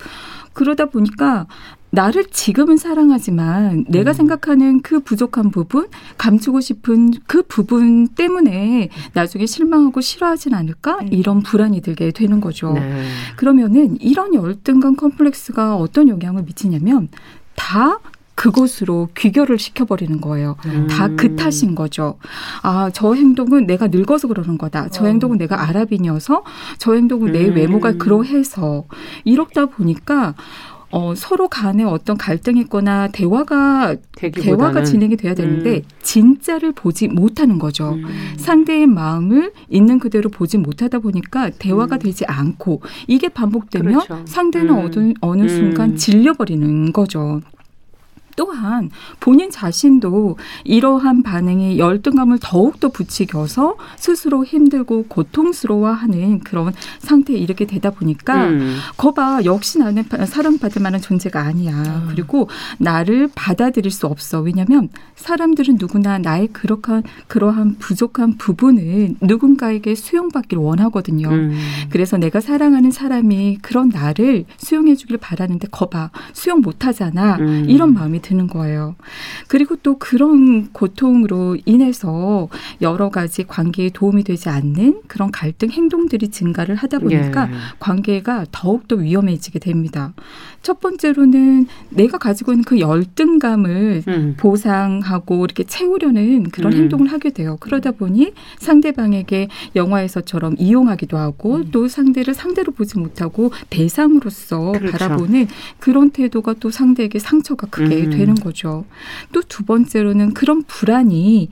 그러다 보니까 나를 지금은 사랑하지만 내가 음. 생각하는 그 부족한 부분, 감추고 싶은 그 부분 때문에 나중에 실망하고 싫어하진 않을까? 음. 이런 불안이 들게 되는 거죠. 네. 그러면은 이런 열등감 컴플렉스가 어떤 영향을 미치냐면 다 그곳으로 귀결을 시켜버리는 거예요. 음. 다그 탓인 거죠. 아, 저 행동은 내가 늙어서 그러는 거다. 저 어. 행동은 내가 아랍인이어서 저 행동은 음. 내 외모가 그러해서 이렇다 보니까 어, 서로 간에 어떤 갈등이 있거나 대화가 되기보다는. 대화가 진행이 돼야 되는데 음. 진짜를 보지 못하는 거죠. 음. 상대의 마음을 있는 그대로 보지 못하다 보니까 대화가 음. 되지 않고 이게 반복되면 그렇죠. 상대는 음. 어느, 어느 순간 음. 질려버리는 거죠. 또한 본인 자신도 이러한 반응이 열등감을 더욱더 부추겨서 스스로 힘들고 고통스러워하는 그런 상태에 이르게 되다 보니까 음. 거봐 역시 나는 사랑받을 만한 존재가 아니야. 음. 그리고 나를 받아들일 수 없어. 왜냐하면 사람들은 누구나 나의 그러한 그러한 부족한 부분을 누군가에게 수용받기를 원하거든요. 음. 그래서 내가 사랑하는 사람이 그런 나를 수용해주길 바라는데 거봐 수용 못하잖아. 음. 이런 마음이 드는 거예요. 그리고 또 그런 고통으로 인해서 여러 가지 관계에 도움이 되지 않는 그런 갈등 행동들이 증가를 하다 보니까 예. 관계가 더욱더 위험해지게 됩니다. 첫 번째로는 내가 가지고 있는 그 열등감을 음. 보상하고 이렇게 채우려는 그런 음. 행동을 하게 돼요. 그러다 보니 상대방에게 영화에서처럼 이용하기도 하고 음. 또 상대를 상대로 보지 못하고 대상으로서 그렇죠. 바라보는 그런 태도가 또 상대에게 상처가 크게 음. 되는 거죠. 또 두 번째로는 그런 불안이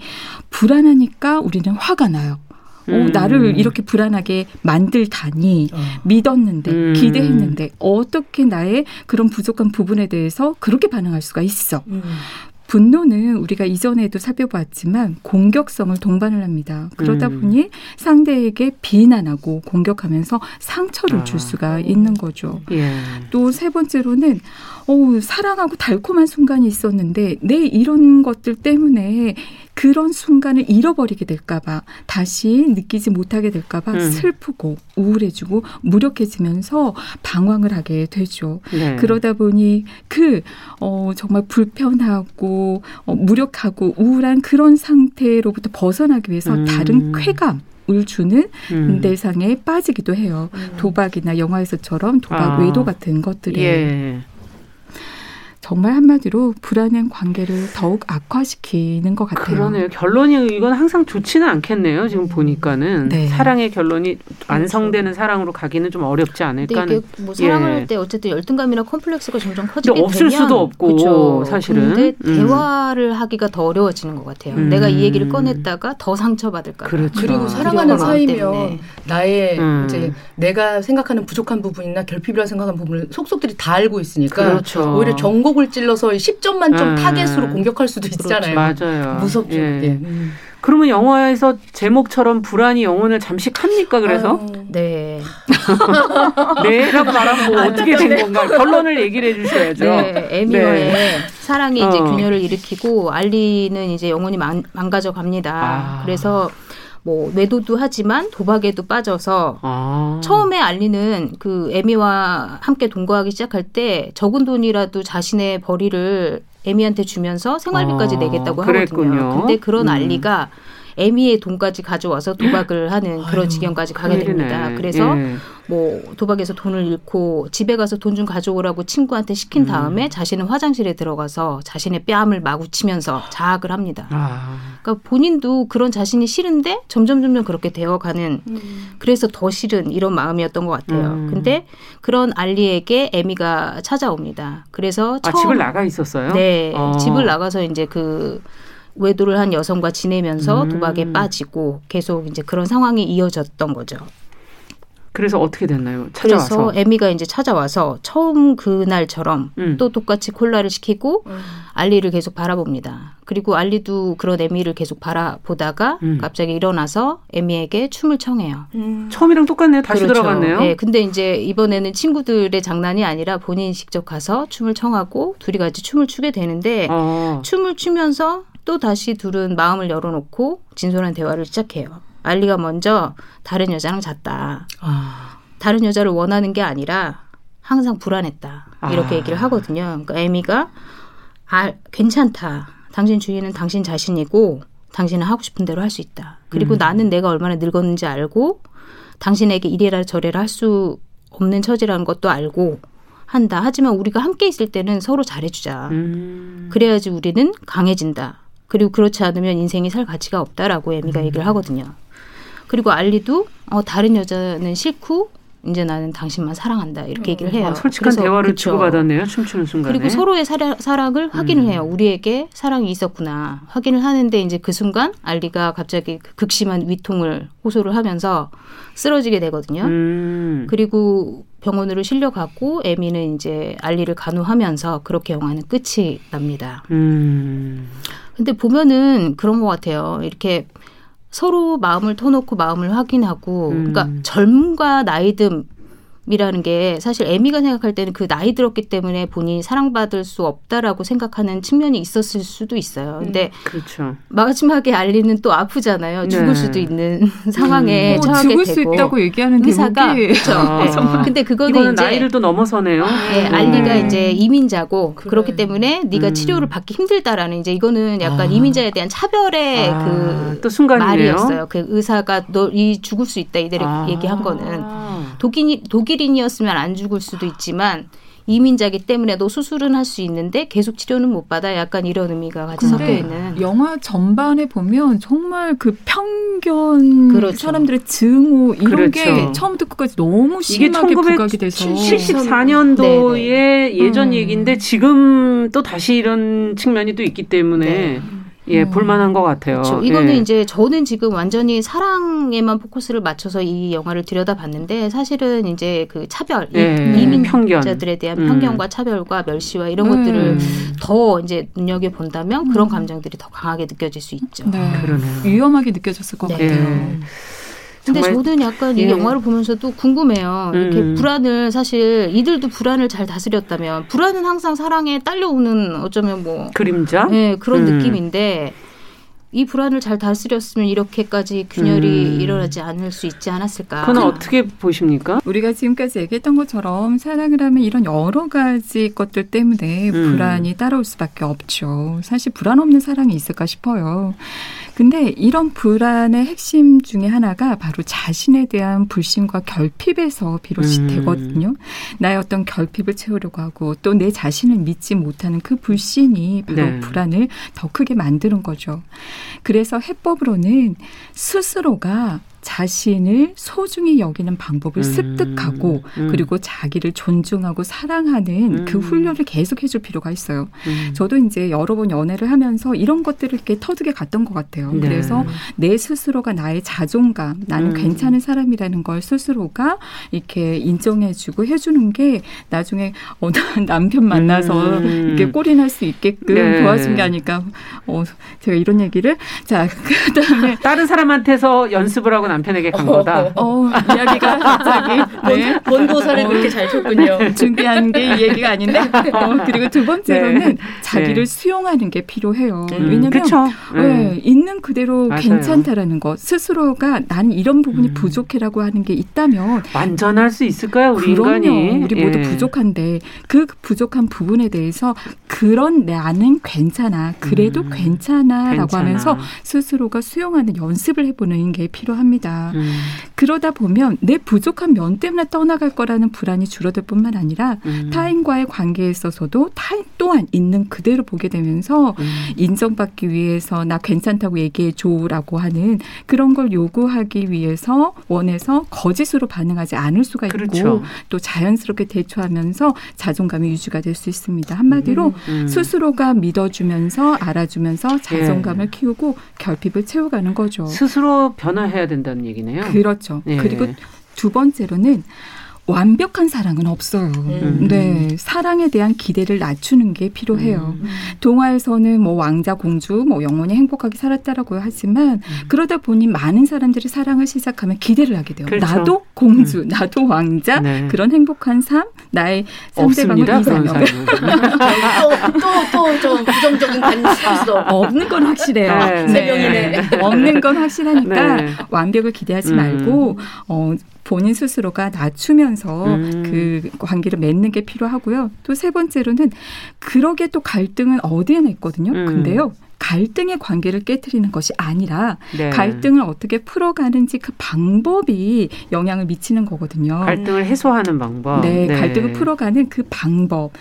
불안하니까 우리는 화가 나요. 어, 음. 오, 나를 이렇게 불안하게 만들다니 어. 믿었는데 음. 기대했는데 어떻게 나의 그런 부족한 부분에 대해서 그렇게 반응할 수가 있어. 음. 분노는 우리가 이전에도 살펴봤지만 공격성을 동반을 합니다. 그러다 음. 보니 상대에게 비난하고 공격하면서 상처를 아. 줄 수가 있는 거죠. 예. 또세 번째로는 어, 사랑하고 달콤한 순간이 있었는데 내 이런 것들 때문에 그런 순간을 잃어버리게 될까봐 다시 느끼지 못하게 될까봐 음. 슬프고 우울해지고 무력해지면서 방황을 하게 되죠. 네. 그러다 보니 그 어, 정말 불편하고 어, 무력하고 우울한 그런 상태로부터 벗어나기 위해서 음. 다른 쾌감 을 주는 음. 대상에 빠지기도 해요. 음. 도박이나 영화에서처럼 도박 아. 외도 같은 것들이. 예. 정말 한마디로 불안한 관계를 더욱 악화시키는 것 같아요. 그러네요. 결론이 이건 항상 좋지는 않겠네요. 지금 보니까는 네. 사랑의 결론이 완성되는 그렇죠. 사랑으로 가기는 좀 어렵지 않을까. 네, 이게 뭐 사랑을 예. 할때 어쨌든 열등감이나 컴플렉스가 점점 커지게 되면 없을 수도 없고 그렇죠. 사실은. 근데 음. 대화를 하기가 더 어려워지는 것 같아요. 음. 내가 이 얘기를 꺼냈다가 더 상처받을까. 그렇죠. 그리고 사랑하는 사이면 나의 음. 이제 내가 생각하는 부족한 부분이나 결핍이라 생각하는 부분을 속속들이 다 알고 있으니까 그렇죠. 오히려 정보 주먹을 찔러서 10점 만점 음. 타겟으로 공격할 수도 있잖아요. 그렇죠. 맞아요. 무섭죠. 예. 음. 그러면 영화에서 제목처럼 불안이 영혼을 잠식합니까? 그래서 아유, 네. 네라고 말하면 뭐 어떻게 된 건가? 결론을 얘기를 해주셔야죠. 네, 에미어의 네. 사랑이 어. 이제 균열을 일으키고 알리는 이제 영혼이 망, 가져 갑니다. 아. 그래서 뭐 외도도 하지만 도박에도 빠져서 아. 처음에 알리는 그 에미와 함께 동거하기 시작할 때 적은 돈이라도 자신의 벌이를 에미한테 주면서 생활비까지 아. 내겠다고 하거든요. 근데 그런 음. 알리가 에미의 돈까지 가져와서 도박을 하는 그런 아유, 지경까지 가게 됩니다. 그래서 예. 뭐 도박에서 돈을 잃고 집에 가서 돈 좀 가져오라고 친구한테 시킨 음. 다음에 음. 자신은 화장실에 들어가서 자신의 뺨을 마구 치면서 자학을 합니다. 아. 그러니까 본인도 그런 자신이 싫은데 점점 점점 그렇게 되어가는 음. 그래서 더 싫은 이런 마음이었던 것 같아요. 음. 근데 그런 알리에게 에미가 찾아옵니다. 그래서 처음 아, 집을 나가 있었어요? 네, 어. 집을 나가서 이제 그 외도를 한 여성과 지내면서 음. 도박에 빠지고 계속 이제 그런 상황이 이어졌던 거죠. 그래서 어떻게 됐나요? 찾아와서. 그래서 에미가 이제 찾아와서 처음 그날처럼 음. 또 똑같이 콜라를 시키고 음. 알리를 계속 바라봅니다. 그리고 알리도 그런 에미를 계속 바라보다가 음. 갑자기 일어나서 에미에게 춤을 청해요. 음. 처음이랑 똑같네요. 다시 그렇죠. 들어갔네요. 네, 근데 이제 이번에는 친구들의 장난이 아니라 본인이 직접 가서 춤을 청하고 둘이 같이 춤을 추게 되는데 어. 춤을 추면서 또 다시 둘은 마음을 열어놓고 진솔한 대화를 시작해요. 알리가 먼저 다른 여자랑 잤다. 아. 다른 여자를 원하는 게 아니라 항상 불안했다. 이렇게 아. 얘기를 하거든요. 그러니까 에미가 아, 괜찮다. 당신 주인은 당신 자신이고 당신은 하고 싶은 대로 할 수 있다. 그리고 음. 나는 내가 얼마나 늙었는지 알고 당신에게 이래라 저래라 할 수 없는 처지라는 것도 알고 한다. 하지만 우리가 함께 있을 때는 서로 잘해주자. 음. 그래야지 우리는 강해진다. 그리고 그렇지 않으면 인생이 살 가치가 없다라고 에미가 음. 얘기를 하거든요. 그리고 알리도 어, 다른 여자는 싫고 이제 나는 당신만 사랑한다 이렇게 얘기를 해요. 아, 솔직한 대화를 그쵸. 주고받았네요. 춤추는 순간에. 그리고 서로의 사랑, 사랑을 확인을 음. 해요. 우리에게 사랑이 있었구나 확인을 하는데 이제 그 순간 알리가 갑자기 그 극심한 위통을 호소를 하면서 쓰러지게 되거든요. 음. 그리고 병원으로 실려가고 에미는 이제 알리를 간호하면서 그렇게 영화는 끝이 납니다. 음. 근데 보면은 그런 것 같아요. 이렇게 서로 마음을 터놓고 마음을 확인하고, 음. 그러니까 젊음과 나이듦 이라는 게 사실 에미가 생각할 때는 그 나이 들었기 때문에 본인이 사랑받을 수 없다라고 생각하는 측면이 있었을 수도 있어요. 근데 음, 그렇죠. 마지막에 알리는 또 아프잖아요. 네. 죽을 수도 있는 상황에 음. 처하게 죽을 되고. 수 있다고 얘기하는 의사가 그렇죠. 아, 근데 그거는 이제 나이를 또 넘어서네요. 네, 알리가 음. 이제 이민자고 그래. 그렇기 때문에 네가 음. 치료를 받기 힘들다라는 이제 이거는 약간 아. 이민자에 대한 차별의 아. 그또 순간이네요. 말이었어요. 그 의사가 너 이 죽을 수 있다 이대로 아. 얘기한 거는 독일 독일 인이었으면 안 죽을 수도 있지만 이민자기 때문에 도 수술은 할 수 있는데 계속 치료는 못 받아 약간 이런 의미가 같이 섞여 있는 영화 전반에 보면 정말 그 편견 그렇죠. 사람들의 증오 이런 그렇죠. 게 처음부터 끝까지 너무 심하게 부각이 돼서 74년도의 네. 예전 음. 얘기인데 지금 또 다시 이런 측면이 또 있기 때문에 네. 예, 음. 볼만한 것 같아요. 그렇죠. 이거는 예. 이제 저는 지금 완전히 사랑에만 포커스를 맞춰서 이 영화를 들여다봤는데 사실은 이제 그 차별, 예. 이민자들에 대한 음. 편견과 차별과 멸시와 이런 음. 것들을 더 이제 눈여겨 본다면 그런 음. 감정들이 더 강하게 느껴질 수 있죠. 네. 그러네요. 위험하게 느껴졌을 것 네. 같아요. 예. 근데 저는 약간 예. 이 영화를 보면서도 궁금해요. 이렇게 음. 불안을 사실 이들도 불안을 잘 다스렸다면 불안은 항상 사랑에 딸려오는 어쩌면 뭐 그림자? 네, 그런 음. 느낌인데 이 불안을 잘 다스렸으면 이렇게까지 균열이 음. 일어나지 않을 수 있지 않았을까? 그건 어떻게 보십니까? 우리가 지금까지 얘기했던 것처럼 사랑을 하면 이런 여러 가지 것들 때문에 음. 불안이 따라올 수밖에 없죠. 사실 불안 없는 사랑이 있을까 싶어요. 근데 이런 불안의 핵심 중에 하나가 바로 자신에 대한 불신과 결핍에서 비롯이 음. 되거든요. 나의 어떤 결핍을 채우려고 하고 또 내 자신을 믿지 못하는 그 불신이 바로 네. 불안을 더 크게 만드는 거죠. 그래서 해법으로는 스스로가 자신을 소중히 여기는 방법을 음. 습득하고 음. 그리고 자기를 존중하고 사랑하는 음. 그 훈련을 계속 해줄 필요가 있어요. 음. 저도 이제 여러 번 연애를 하면서 이런 것들을 이렇게 터득해 갔던 것 같아요. 네. 그래서 내 스스로가 나의 자존감, 나는 음. 괜찮은 사람이라는 걸 스스로가 이렇게 인정해주고 해주는 게 나중에 어, 남편 만나서 음. 이렇게 꼴이 날수 있게끔 네. 도와준 게 아닐까. 어, 제가 이런 얘기를 자 그다음에 다른 사람한테서 연습을 하고 남편에게 간 거다. 어, 이야기가 갑자기 네. 원고사를 어, 그렇게 잘 쳤군요. 준비한 게 이 얘기가 아닌데. 어, 그리고 두 번째로는 네. 자기를 네. 수용하는 게 필요해요. 음, 왜냐하면 네, 있는 그대로 맞아요. 괜찮다라는 것, 스스로가 나는 이런 부분이 음. 부족해라고 하는 게 있다면 완전할 수 있을까요, 우리 그럼요. 인간이? 우리 모두 예. 부족한데 그 부족한 부분에 대해서 그런 나는 괜찮아, 그래도 음. 괜찮아라고 괜찮아. 하면서 스스로가 수용하는 연습을 해보는 게 필요합니다. 합니다. 음. 그러다 보면 내 부족한 면 때문에 떠나갈 거라는 불안이 줄어들 뿐만 아니라 음. 타인과의 관계에 있어서도 타인 또한 있는 그대로 보게 되면서 음. 인정받기 위해서 나 괜찮다고 얘기해 줘라고 하는 그런 걸 요구하기 위해서 원해서 거짓으로 반응하지 않을 수가 있고 그렇죠. 또 자연스럽게 대처하면서 자존감이 유지가 될 수 있습니다. 한마디로 음. 음. 스스로가 믿어주면서 알아주면서 자존감을 예. 키우고 결핍을 채워가는 거죠. 스스로 변화해야 된다. 된다는 얘기네요. 그렇죠. 네. 그리고 두 번째로는 완벽한 사랑은 없어요. 음. 네. 사랑에 대한 기대를 낮추는 게 필요해요. 음. 동화에서는 뭐 왕자, 공주, 뭐 영원히 행복하게 살았다라고 하지만 음. 그러다 보니 많은 사람들이 사랑을 시작하면 기대를 하게 돼요. 그렇죠. 나도 공주, 음. 나도 왕자, 네. 그런 행복한 삶, 나의 상대방을 이상형. 또또 좀 부정적인 관심도 없는 건 확실해요. 네. 세 명이네. 네. 없는 건 확실하니까 네. 완벽을 기대하지 음. 말고 어 본인 스스로가 낮추면서 음. 그 관계를 맺는 게 필요하고요. 또 세 번째로는 그러게 또 갈등은 어디에나 있거든요. 음. 근데요. 갈등의 관계를 깨뜨리는 것이 아니라 네. 갈등을 어떻게 풀어가는지 그 방법이 영향을 미치는 거거든요. 갈등을 해소하는 방법. 네, 네. 갈등을 풀어가는 그 방법.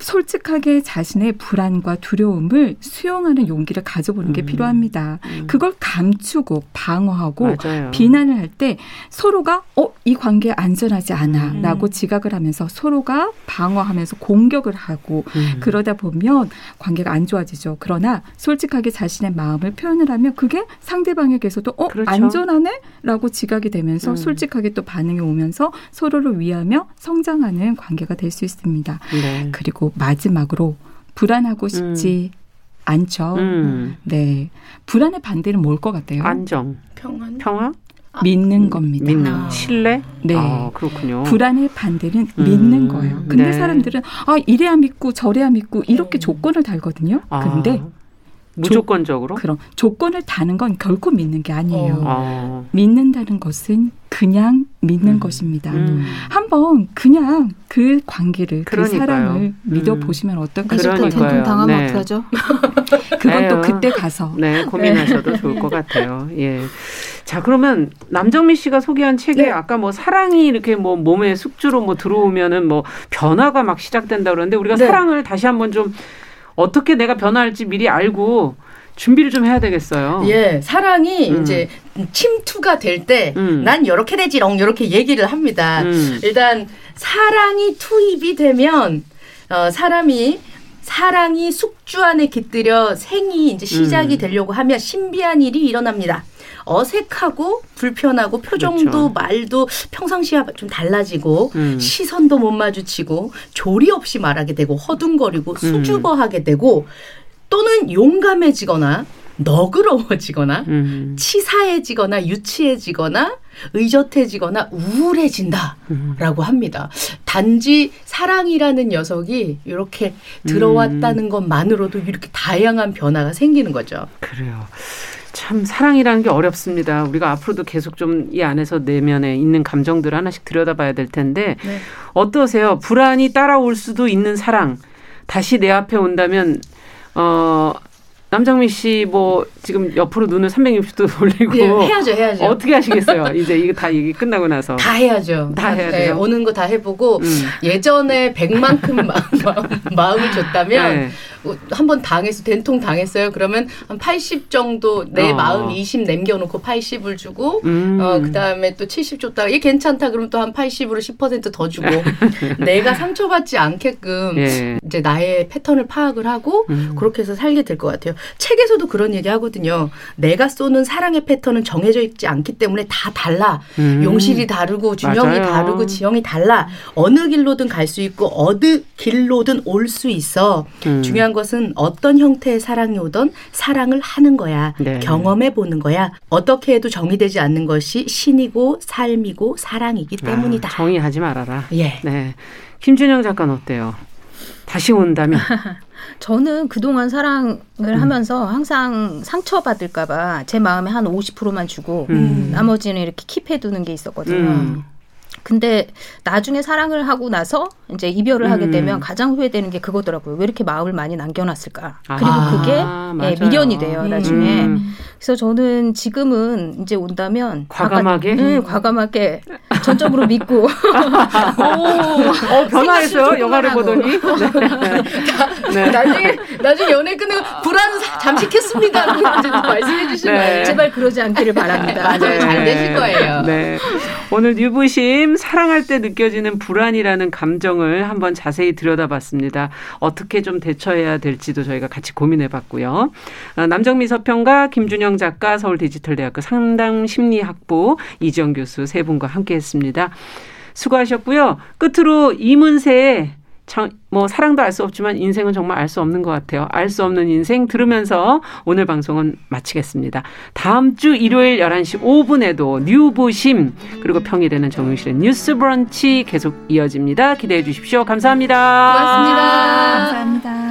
솔직하게 자신의 불안과 두려움을 수용하는 용기를 가져보는 게 음. 필요합니다. 음. 그걸 감추고 방어하고 맞아요. 비난을 할 때 서로가 어, 이 관계 안전하지 않아 음. 라고 지각을 하면서 서로가 방어하면서 공격을 하고 음. 그러다 보면 관계가 안 좋아지죠. 그러나 솔직하게 자신의 마음을 표현을 하면 그게 상대방에게서도 어, 그렇죠. 안전하네? 라고 지각이 되면서 음. 솔직하게 또 반응이 오면서 서로를 위하며 성장하는 관계가 될 수 있습니다. 네. 그리고 마지막으로 불안하고 싶지 음. 않죠. 음. 네. 불안의 반대는 뭘 것 같아요? 안정. 평안. 평화? 믿는 겁니다. 믿는 아. 신뢰? 네. 아, 그렇군요. 불안의 반대는 음. 믿는 거예요. 근데 네. 사람들은 아 이래야 믿고 저래야 믿고 이렇게 음. 조건을 달거든요. 아. 근데 무조건적으로? 조, 그럼 조건을 다는 건 결코 믿는 게 아니에요. 어. 믿는다는 것은 그냥 믿는 음. 것입니다. 음. 한번 그냥 그 관계를 그 그러니까요. 그 사랑을 음. 믿어 보시면 어떨까 싶어요. 된통 당하면 네. 어떡하죠? 그건 또 그때 가서 네 고민하셔도 네. 좋을 것 같아요. 예. 자 그러면 남정미 씨가 소개한 책에 네. 아까 뭐 사랑이 이렇게 뭐 몸에 숙주로 뭐 들어오면은 뭐 변화가 막 시작된다 그러는데 우리가 네. 사랑을 다시 한번 좀 어떻게 내가 변화할지 미리 알고 준비를 좀 해야 되겠어요. 예, 사랑이 음. 이제 침투가 될 때난 음. 이렇게 되지롱 이렇게 얘기를 합니다. 음. 일단 사랑이 투입이 되면 어, 사람이 사랑이 숙주 안에 깃들여 생이 이제 시작이 음. 되려고 하면 신비한 일이 일어납니다. 어색하고 불편하고 표정도 그렇죠. 말도 평상시와 좀 달라지고 음. 시선도 못 마주치고 조리 없이 말하게 되고 허둥거리고 음. 수줍어하게 되고 또는 용감해지거나 너그러워지거나 음. 치사해지거나 유치해지거나 의젓해지거나 우울해진다라고 음. 합니다. 단지 사랑이라는 녀석이 이렇게 들어왔다는 음. 것만으로도 이렇게 다양한 변화가 생기는 거죠. 그래요. 참 사랑이라는 게 어렵습니다. 우리가 앞으로도 계속 좀 이 안에서 내면에 있는 감정들 하나씩 들여다봐야 될 텐데 네. 어떠세요? 불안이 따라올 수도 있는 사랑 다시 내 앞에 온다면 어 남정미 씨뭐 지금 옆으로 눈을 360도 돌리고 네, 해야죠, 해야죠. 어떻게 하시겠어요? 이제 이거 다 얘기 끝나고 나서 다 해야죠. 다 해야 돼요. 네, 오는 거 다 해보고 음. 예전에 100만큼 마음, 을 줬다면 네. 한번 당해서 된통 당했어요. 그러면 한 80 정도 내 어. 마음 20 남겨놓고 80을 주고 음. 어 그 다음에 또 70 줬다가 이게 괜찮다 그러면 또한 80으로 10%더 주고 내가 상처받지 않게끔 예. 이제 나의 패턴을 파악을 하고 음. 그렇게 해서 살게 될 것 같아요. 책에서도 그런 얘기 하거든요. 내가 쏘는 사랑의 패턴은 정해져 있지 않기 때문에 다 달라. 음. 용실이 다르고 준영이. 다르고 지영이 달라. 어느 길로든 갈 수 있고 어느 길로든 올 수 있어. 음. 중요한 것은 어떤 형태의 사랑이 오던 사랑을 하는 거야. 네. 경험해 보는 거야. 어떻게 해도 정의되지 않는 것이 신이고 삶이고 사랑이기 아, 때문이다. 아, 정의하지 말아라. 예. 네. 김준영 작가는 어때요? 다시 온다면? 저는 그동안 사랑을 음. 하면서 항상 상처받을까봐 제 마음에 한 50%만 주고 음. 나머지는 이렇게 킵해두는 게 있었거든요. 음. 근데 나중에 사랑을 하고 나서 이제 이별을 음. 하게 되면 가장 후회되는 게 그거더라고요. 왜 이렇게 마음을 많이 남겨놨을까? 그리고 아, 그게 예, 미련이 돼요. 나중에. 음. 그래서 저는 지금은 이제 온다면 과감하게, 아까, 네, 과감하게 전적으로 믿고. 오, 어, 변화했어요. 영화를 보더니. 네. 네. 나중에 나중에 연애 끝내고 불안 잠식했습니다. 말씀해 주시면 네. 제발 그러지 않기를 바랍니다. 맞아요. 네. 잘 되실 거예요. 네. 오늘 유부심 사랑할 때 느껴지는 불안이라는 감정을 한번 자세히 들여다봤습니다. 어떻게 좀 대처해야 될지도 저희가 같이 고민해봤고요. 아, 남정미 서평가 김준영 작가 서울디지털대학교 상담심리학부 이지영 교수 세 분과 함께했습니다. 수고하셨고요. 끝으로 이문세의 참, 뭐 사랑도 알 수 없지만 인생은 정말 알 수 없는 것 같아요. 알 수 없는 인생 들으면서 오늘 방송은 마치겠습니다. 다음 주 일요일 11시 5분에도 뉴부심 그리고 평일에는 정용실의 뉴스 브런치 계속 이어집니다. 기대해 주십시오. 감사합니다. 고맙습니다. 감사합니다.